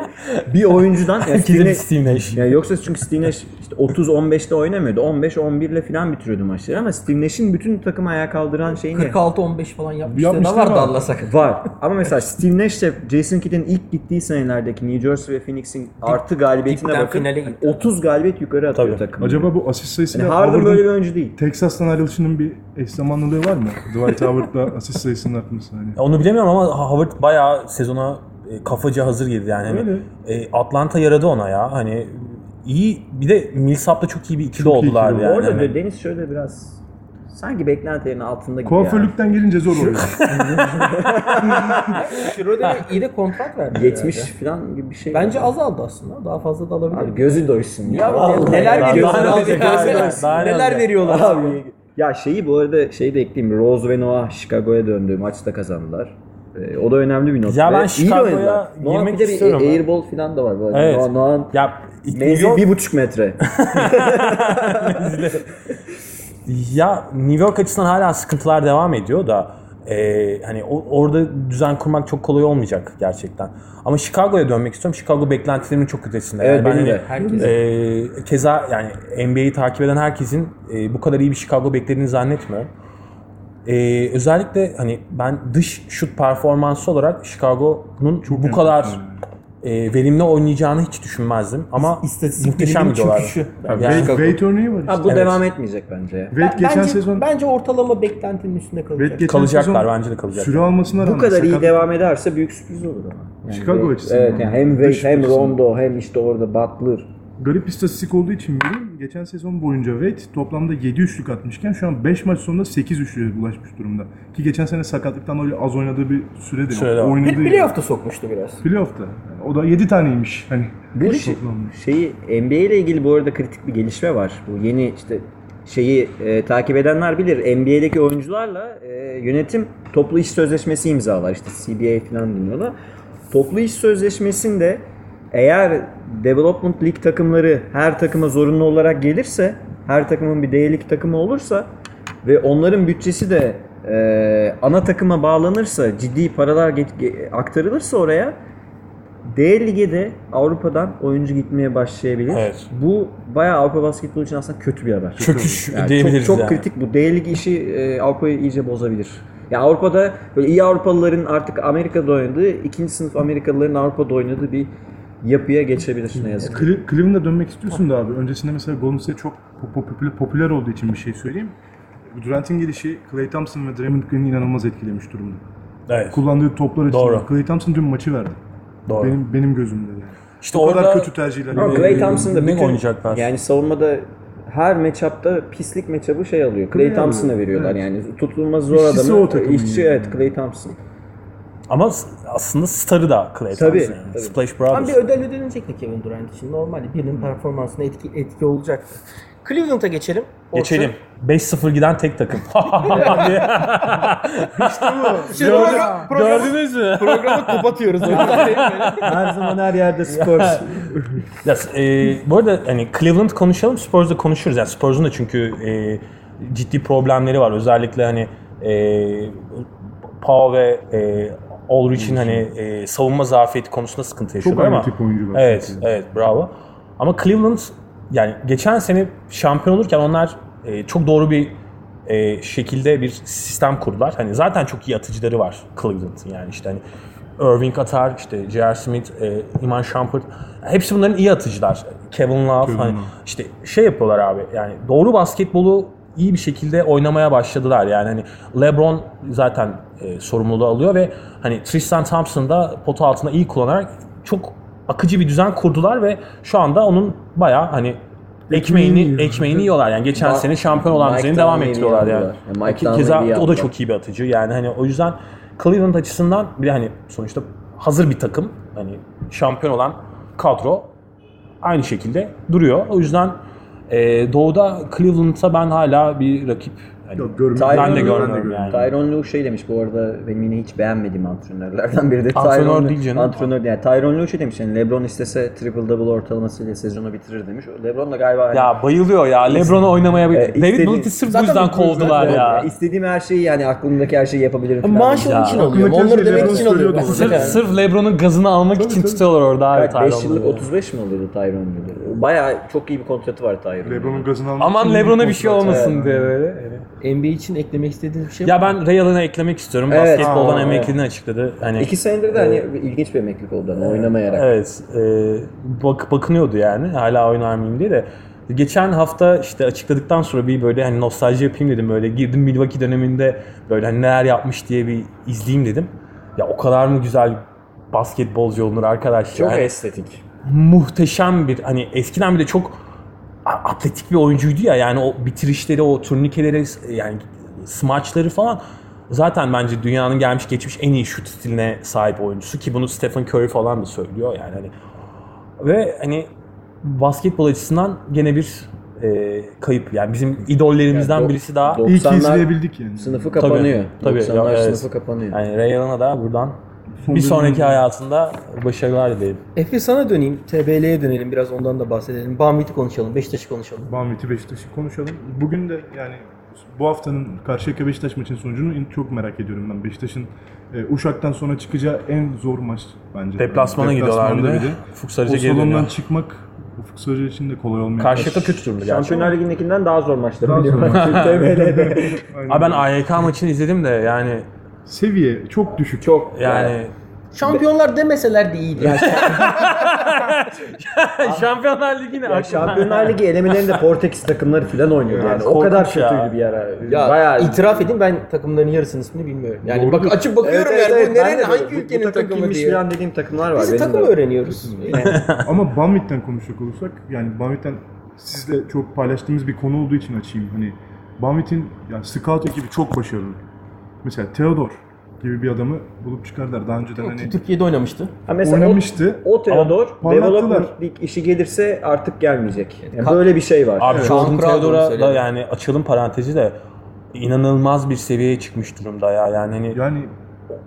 Bir oyuncudan yani Steve Nash-
Steve Nash.
ya yoksa çünkü Steve Nash işte 30-15'te oynamıyordu. 15-11 ile falan bitiriyordu maçları ama Steve Nash'in bütün takımı ayağa kaldıran şeyi ne?
46-15 falan yapmışlar. Ne
Yapmışlar
var
ama-
Dallas'a kadar?
Var. Ama mesela Steve Nash de Jason Kidd'in ilk gittiği senelerdeki New Jersey ve Phoenix'in artı galibiyetine
dipten
bakın.
finale gitti.
30 galibiyet yukarı atıyor
Tabii.
takım.
Acaba bu asist sayısıyla
yani Harden böyle bir oyuncu değil.
Texas'tan ayrılışının bir eş zamanlılığı var mı? Dwight Howard'la asist sayısının artması hani.
Ya Onu bilemiyorum ama Howard bayağı sezona e, kafaca hazır girdi yani. Hani,
Öyle.
e, Atlanta yaradı ona ya. Hani iyi bir de Millsap'la çok iyi bir ikili
Çok iyi
oldular
ikili
yani.
Orada
Hani.
Deniz şöyle biraz sanki beklentilerin altında gibi
Kuaförlükten gelince zor oluyor.
Schroeder'e iyi de kontrat verdi.
ya. 70
herhalde.
falan gibi bir şey.
Bence azaldı aslında. Daha fazla da alabilir.
Abi gözü doysun ya.
ya
Vallahi
neler
Daha
abi?
abi?
Neler-
Daha
veriyorlar?
Abi ya şeyi bu arada şeyi de ekleyeyim. Rose ve Noah Chicago'ya döndü. Maçta kazandılar. E, o da önemli bir not.
Ya ben
de
Chicago'ya girmek
bir de bir
istiyorum.
airball falan da var. Böyle.
Evet.
Noah- Noah'ın
Ya
menzil
York-
bir buçuk metre.
Ya New York açısından hala sıkıntılar devam ediyor da e, hani o- orada düzen kurmak çok kolay olmayacak gerçekten. Ama Chicago'ya dönmek istiyorum. Chicago beklentilerimin çok ötesinde.
Evet,
Yani ben hani,
de.
Herkes.
e, keza yani NBA'yi takip eden herkesin e, bu kadar iyi bir Chicago beklediğini zannetmiyorum. E, özellikle hani ben dış şut performansı olarak Chicago'nun bu kadar e, verimli oynayacağını hiç düşünmezdim. Ama muhteşem
biliminin
gidiyorlar.
çöküşü.
Yani-
Wade, Wade örneği var işte.
Ha, bu
Evet.
devam etmeyecek bence. ya.
Wade geçen
bence,
sezon
bence ortalama beklentinin üstünde kalacak.
Kalacaklar bence de kalacaklar.
Süre almasına rağmen
Bu kadar iyi
sakat-
devam ederse büyük sürpriz olur ama. Yani
Chicago
Wade-
açısından.
Evet yani hem Wade hem. Rondo hem işte orada Butler.
Garip bir istatistik olduğu için bileyim. Geçen sezon boyunca Wade toplamda 7 üçlük atmışken şu an 5 maç sonunda 8 üçlüğe ulaşmış durumda. Ki geçen sene sakatlıktan dolayı az oynadığı bir süre de yok. Oynadığı
Bir playoff'ta sokmuştu biraz.
Playoff'ta. Yani o da 7 taneymiş. Hani
Bu şey- şeyi NBA ile ilgili bu arada kritik bir gelişme var. Bu yeni işte şeyi e, takip edenler bilir. NBA'deki oyuncularla e, yönetim toplu iş sözleşmesi imzalar. İşte CBA falan deniyor ona. Toplu iş sözleşmesinde eğer Development League takımları her takıma zorunlu olarak gelirse, her takımın bir D-Lig takımı olursa ve onların bütçesi de e, ana takıma bağlanırsa, ciddi paralar get- ge- aktarılırsa oraya D lige de Avrupa'dan oyuncu gitmeye başlayabilir.
Evet.
Bu bayağı Avrupa basketbolu için aslında kötü bir haber.
Çöküş
Yani
diyebiliriz
çok, çok
yani.
kritik bu. D lig işi e, Avrupa'yı iyice bozabilir. Ya Avrupa'da böyle iyi Avrupalıların artık Amerika'da oynadığı, ikinci sınıf Amerikalıların Avrupa'da oynadığı bir yapıya geçebilir ne yazık ki.
Cle- Cleveland'a dönmek istiyorsun da abi. Öncesinde mesela Golden State çok pop- popüler, popüler olduğu için bir şey söyleyeyim. Bu Durant'in gelişi Klay Thompson ve Draymond Green'i inanılmaz etkilemiş durumda.
Evet.
Kullandığı toplar açısından.
Doğru.
Klay Thompson dün maçı verdi.
Doğru.
Benim benim gözümde yani.
İşte
o kadar
orada
kötü tercihler.
Ama. Clay Thompson da
ne
bütün,
oynayacaklar?
yani savunmada her matchup'ta pislik matchup'ı şey alıyor. Clay
Clay
Thompson'a veriyorlar
evet.
yani. Tutulmaz zor
İşçisi
adamı.
o takımın
İşçi
yani.
evet Clay Thompson.
Ama aslında starı da Clay
Tabii,
Thompson. yani.
tabii.
Splash
Tam
Brothers.
bir ödel ödenecekti Kevin Durant için. Normalde birinin performansına etki, etki olacaktı. Cleveland'a geçelim. Orçun.
Geçelim. 5-0 giden tek takım.
Şimdi program- program-
Gördünüz mü?
Programı kapatıyoruz.
her zaman her yerde Spurs.
Ya, e, bu arada hani Cleveland konuşalım, Spurs'da konuşuruz. Yani Spurs'un da çünkü e, ciddi problemleri var. Özellikle hani e, Pau ve e, Aldridge'in hani e, savunma zafiyeti konusunda sıkıntı yaşıyorlar ama
analitik oyuncular
Evet,
çünkü.
evet bravo. Ama Cleveland yani geçen sene şampiyon olurken onlar e, çok doğru bir e, şekilde bir sistem kurdular. Hani zaten çok iyi atıcıları var Cleveland'ın yani işte hani Irving atar, işte J.R. Smith, e, Iman Shumpert. Hepsi bunların iyi atıcılar. Kevin Love
Kevin
hani işte şey yapıyorlar abi. Yani doğru basketbolu iyi bir şekilde oynamaya başladılar. Yani hani LeBron zaten e, sorumluluğu alıyor ve hani Tristan Thompson da potu altında iyi kullanarak çok akıcı bir düzen kurdular ve şu anda onun bayağı hani ekmeğini ekmeğini yiyorlar. Yani geçen
Ma-
sene şampiyon olan düzeni devam ettiriyorlar yani.
Yani Mike
Keza o da çok iyi bir atıcı. Yani hani o yüzden Cleveland açısından bir de hani sonuçta hazır bir takım. Hani şampiyon olan kadro aynı şekilde duruyor. O yüzden e, doğuda Cleveland'a ben hala bir rakip hani,
Yok, görmüyorum.
Tyron-
ben de
Ben de
görmüyorum yani.
Tyron Lue şey demiş bu arada benim yine hiç beğenmediğim antrenörlerden biri de.
Antrenör
Tyronn-
değil canım.
Antrenör yani Tyron Lue şey demiş yani LeBron istese triple double ortalamasıyla sezonu bitirir demiş. LeBron da galiba hani-
Ya bayılıyor ya. LeBron'u oynamaya.
E,
David
istediğin-
Wilt'i sırf bu yüzden kovdular
Evet,
ya.
İstediğim her şeyi yani aklımdaki her şeyi yapabilirim. falan
Maaşı
demiş.
onun için
Ya,
aklıma
Onları demek için bence.
Sırf, sırf LeBron'un gazını almak için tutuyorlar orada abi
Kaç, 5 yıllık
Tyron'u.
35 mi alıyordu Tyron Lue'de? Bayağı çok iyi bir kontratı var Tyron.
LeBron'un gazını almak
Aman LeBron'a bir şey olmasın diye böyle.
NBA için eklemek istediğiniz bir şey
Ya
var mı?
ben Ray Allen'a eklemek istiyorum.
Evet.
Basketboldan
Aa,
emekliliğini açıkladı. Hani
İki senedir de hani ilginç bir emeklilik oldu hani oynamayarak.
Evet. E, bak, bakınıyordu yani. Hala oynar mıyım diye de. Geçen hafta işte açıkladıktan sonra bir böyle hani nostalji yapayım dedim. Böyle girdim Milwaukee döneminde böyle hani neler yapmış diye bir izleyeyim dedim. Ya o kadar mı güzel basketbolcu olunur arkadaş
Çok
yani.
estetik.
muhteşem bir hani eskiden bir de çok atletik bir oyuncuydu ya yani o bitirişleri o turnikeleri yani smaçları falan zaten bence dünyanın gelmiş geçmiş en iyi şut stiline sahip oyuncusu ki bunu Stephen Curry falan da söylüyor yani hani ve hani basketbol açısından gene bir e, kayıp. Yani bizim idollerimizden
Yani do-
birisi daha.
İyi ki
90'lar
izleyebildik yani.
Sınıfı kapanıyor.
Tabii,
90'lar
ya, evet.
sınıfı kapanıyor.
Yani Ray Allen'a da buradan bir sonraki hayatında başarılar dilerim.
Efe sana döneyim. TBL'ye dönelim. Biraz ondan da bahsedelim. Bamvit'i konuşalım. Beşiktaş'ı konuşalım.
Bahmet'i Beşiktaş'ı konuşalım. Bugün de yani bu haftanın Karşıyaka Beşiktaş maçının sonucunu in- çok merak ediyorum ben. Beşiktaş'ın e, Uşak'tan sonra çıkacağı en zor maç bence.
Deplasmana gidiyorlar bir de. Ufuk Sarıcı
O
geri
salondan
dönüyor.
çıkmak Ufuk Sarıcı için de kolay olmayacak.
Karşıyaka kötü durumda gerçi.
Şampiyonlar Ligi'ndekinden daha zor maçlar.
Daha
biliyorum.
zor.
TBL'de.
Aynen.
Abi ben AYK maçını izledim de yani
Seviye çok düşük.
Çok
yani
Şampiyonlar demeseler de iyiydi.
Ya,
Şampiyonlar Ligi'ne
ya Şampiyonlar Ligi elemelerinde Portekiz takımları falan oynuyor yani. O kadar
ya.
kötüydü bir ara.
Ya
Bayağı
itiraf edeyim ben takımların yarısının ismini bilmiyorum. Yani
Doğru.
bak açıp bakıyorum
Evet,
yani
evet,
bu nerenin hangi.
Bu-
ülkenin
bu takım
takımı
kimmiş
diye.
falan dediğim takımlar var.
Biz
Benim
takım
de-
öğreniyoruz. Yani
Ama Banvit'ten konuşacak olursak yani Banvit'ten sizle çok paylaştığımız bir konu olduğu için açayım. Hani Banvit'in ya scout ekibi çok başarılı. Mesela Theodor gibi bir adamı bulup çıkardılar. Daha önceden hani
Türkiye'de oynamıştı.
Ha mesela
oynamıştı.
o, o Theodor
Ama
development
parlattılar.
lig işi gelirse artık gelmeyecek. Yani
Ka-
böyle bir şey var.
Abi
Evet.
Jordan
Sean Crowder'ın
Theodora da yani açalım parantezi de inanılmaz bir seviyeye çıkmış durumda ya. Yani hani
Yani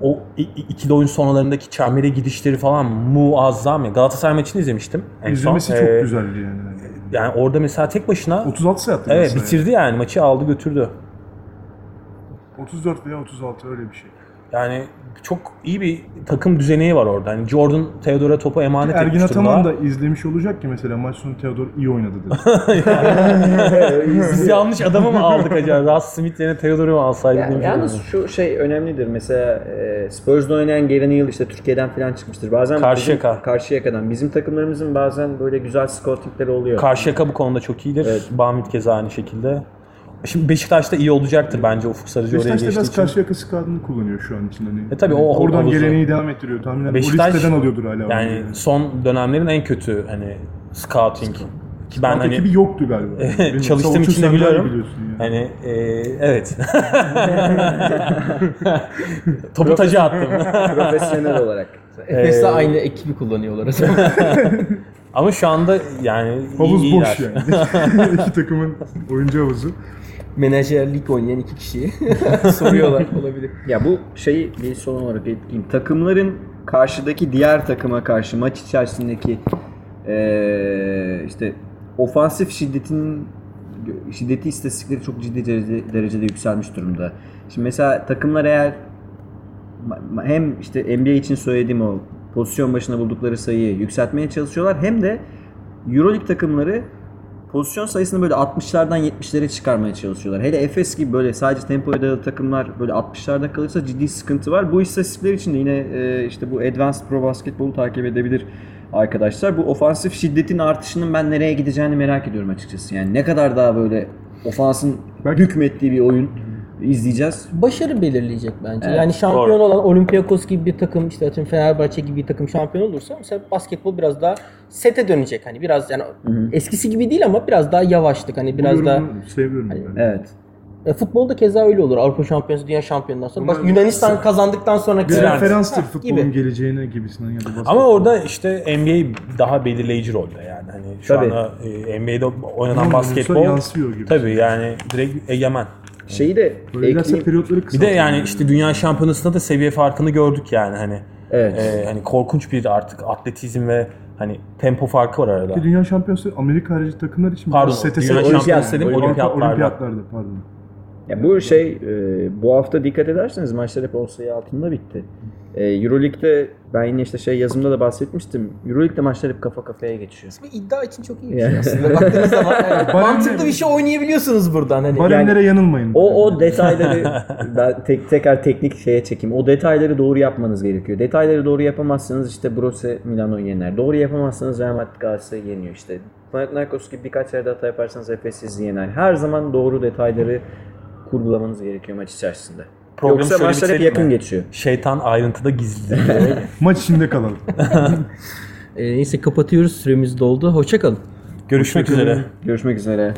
o i- i- ikili oyun sonralarındaki çembere gidişleri falan muazzam ya. Galatasaray maçını izlemiştim. en son.
izlemesi çok
Ee,
güzeldi yani.
Yani orada mesela tek başına
36 sayı attı.
evet bitirdi yani maçı aldı götürdü.
34 veya 36 öyle bir şey.
Yani çok iyi bir takım düzeneği var orada. Yani Jordan Theodora topu emanet
Ergin
etmiş
Ataman
durumda.
da izlemiş olacak ki mesela maç sonu Theodor iyi oynadı dedi.
Biz yanlış adamı mı aldık acaba? Russ Smith yerine Theodora'yı mı alsaydık?
Yani yalnız şu şey önemlidir. Mesela e, Spurs'da oynayan Gary Neal işte Türkiye'den falan çıkmıştır. Bazen
Karşıyaka.
bizim- Karşıyaka'dan. Bizim takımlarımızın bazen böyle güzel scoutingleri oluyor.
Karşıyaka bu konuda çok iyidir.
Evet.
Bamit keza aynı şekilde. Şimdi Beşiktaş'ta iyi olacaktır bence Ufuk Sarıcı oraya
Beşiktaş da
geçtiği
biraz
için.
karşı yaka skadını kullanıyor şu an için. Hani,
E tabii o
Oradan
havuzu.
geleneği devam ettiriyor. Tahminen
Beşiktaş
o listeden alıyordur hala.
Yani son dönemlerin en kötü hani scouting. Ki ben
Ben
hani
ekibi yoktu galiba. Benim
çalıştığım için de biliyorum.
yani.
Hani e, evet. Topu taca attım.
Profesyonel olarak.
Efes'le
Ee,
aynı ekibi kullanıyorlar. aslında.
Ama şu anda yani
Havuz
iyi,
boş
iyiler.
yani. İki takımın oyuncu havuzu.
Menajerlik oynayan iki kişiyi soruyorlar olabilir.
Ya bu şeyi bir son olarak ekleyeyim. Takımların karşıdaki diğer takıma karşı maç içerisindeki eee, işte ofansif şiddetinin şiddeti istatistikleri çok ciddi derece- derecede yükselmiş durumda. Şimdi mesela takımlar eğer hem işte NBA için söylediğim o pozisyon başına buldukları sayıyı yükseltmeye çalışıyorlar hem de EuroLeague takımları pozisyon sayısını böyle 60'lardan 70'lere çıkarmaya çalışıyorlar. Hele Efes gibi böyle sadece tempoya dayalı takımlar böyle 60'larda kalırsa ciddi sıkıntı var. Bu istatistikler için de yine e, işte bu Advanced Pro Basketball'u takip edebilir arkadaşlar. Bu ofansif şiddetin artışının ben nereye gideceğini merak ediyorum açıkçası. Yani ne kadar daha böyle ofansın
Belki-
hükmettiği bir oyun izleyeceğiz.
Başarı belirleyecek bence.
Evet,
yani şampiyon
doğru.
olan Olympiakos gibi bir takım işte atıyorum Fenerbahçe gibi bir takım şampiyon olursa mesela basketbol biraz daha sete dönecek. Hani biraz yani eskisi gibi değil ama biraz daha yavaşlık. Hani biraz
Bu
daha
seviyorum ben.
Evet.
e, futbolda keza öyle olur. Avrupa Şampiyonası, Dünya Şampiyonundan sonra. Bak, Yunanistan kazandıktan sonraki
Bir referanstır futbolun
gibi.
geleceğine gibisinden ya da basketbol.
Ama orada işte NBA daha belirleyici rolde yani. Hani şu
Tabii.
anda e, NBA'de oynanan
Ama
basketbol
yansıyor gibi.
tabii yani direkt egemen.
Şeyi de ekleyeyim.
periyotları
Bir de yani işte dünya şampiyonasında da seviye farkını gördük yani hani.
Evet.
e, hani korkunç bir artık atletizm ve hani tempo farkı var arada.
Dünya Şampiyonası Amerika harici takımlar için
Pardon, Dünya Şampiyonası dedim,
Avrupa-
olimpiyatlarda.
Olimpiyatlarda pardon.
Ya bu şey e, bu hafta dikkat ederseniz maçlar hep 10 sayı altında bitti. E, Euroleague'de ben yine işte şey yazımda da bahsetmiştim. Euroleague'de maçlar hep kafa kafaya geçiyor.
Bir iddia için çok iyi bir
Yani.
şey aslında. Baktığınız zaman yani mantıklı bir şey oynayabiliyorsunuz buradan. Hani
Baremlere yanılmayın.
O o detayları ben tek tekrar teknik şeye çekeyim. O detayları doğru yapmanız gerekiyor. Detayları doğru yapamazsanız işte Brose Milano yener. Doğru yapamazsanız Real Madrid Galatasaray'ı yeniyor işte. Panathinaikos gibi birkaç yerde hata yaparsanız Efes sizi yener. Her zaman doğru detayları kurgulamanız gerekiyor maç içerisinde.
Programı
Yoksa
şöyle
maçlar hep
bitirelim
yakın
mi?
geçiyor.
Şeytan ayrıntıda gizlidir.
Maç içinde kalalım.
e, neyse kapatıyoruz. Süremiz doldu. Hoşçakalın.
Görüşmek üzere.
Görüşmek üzere.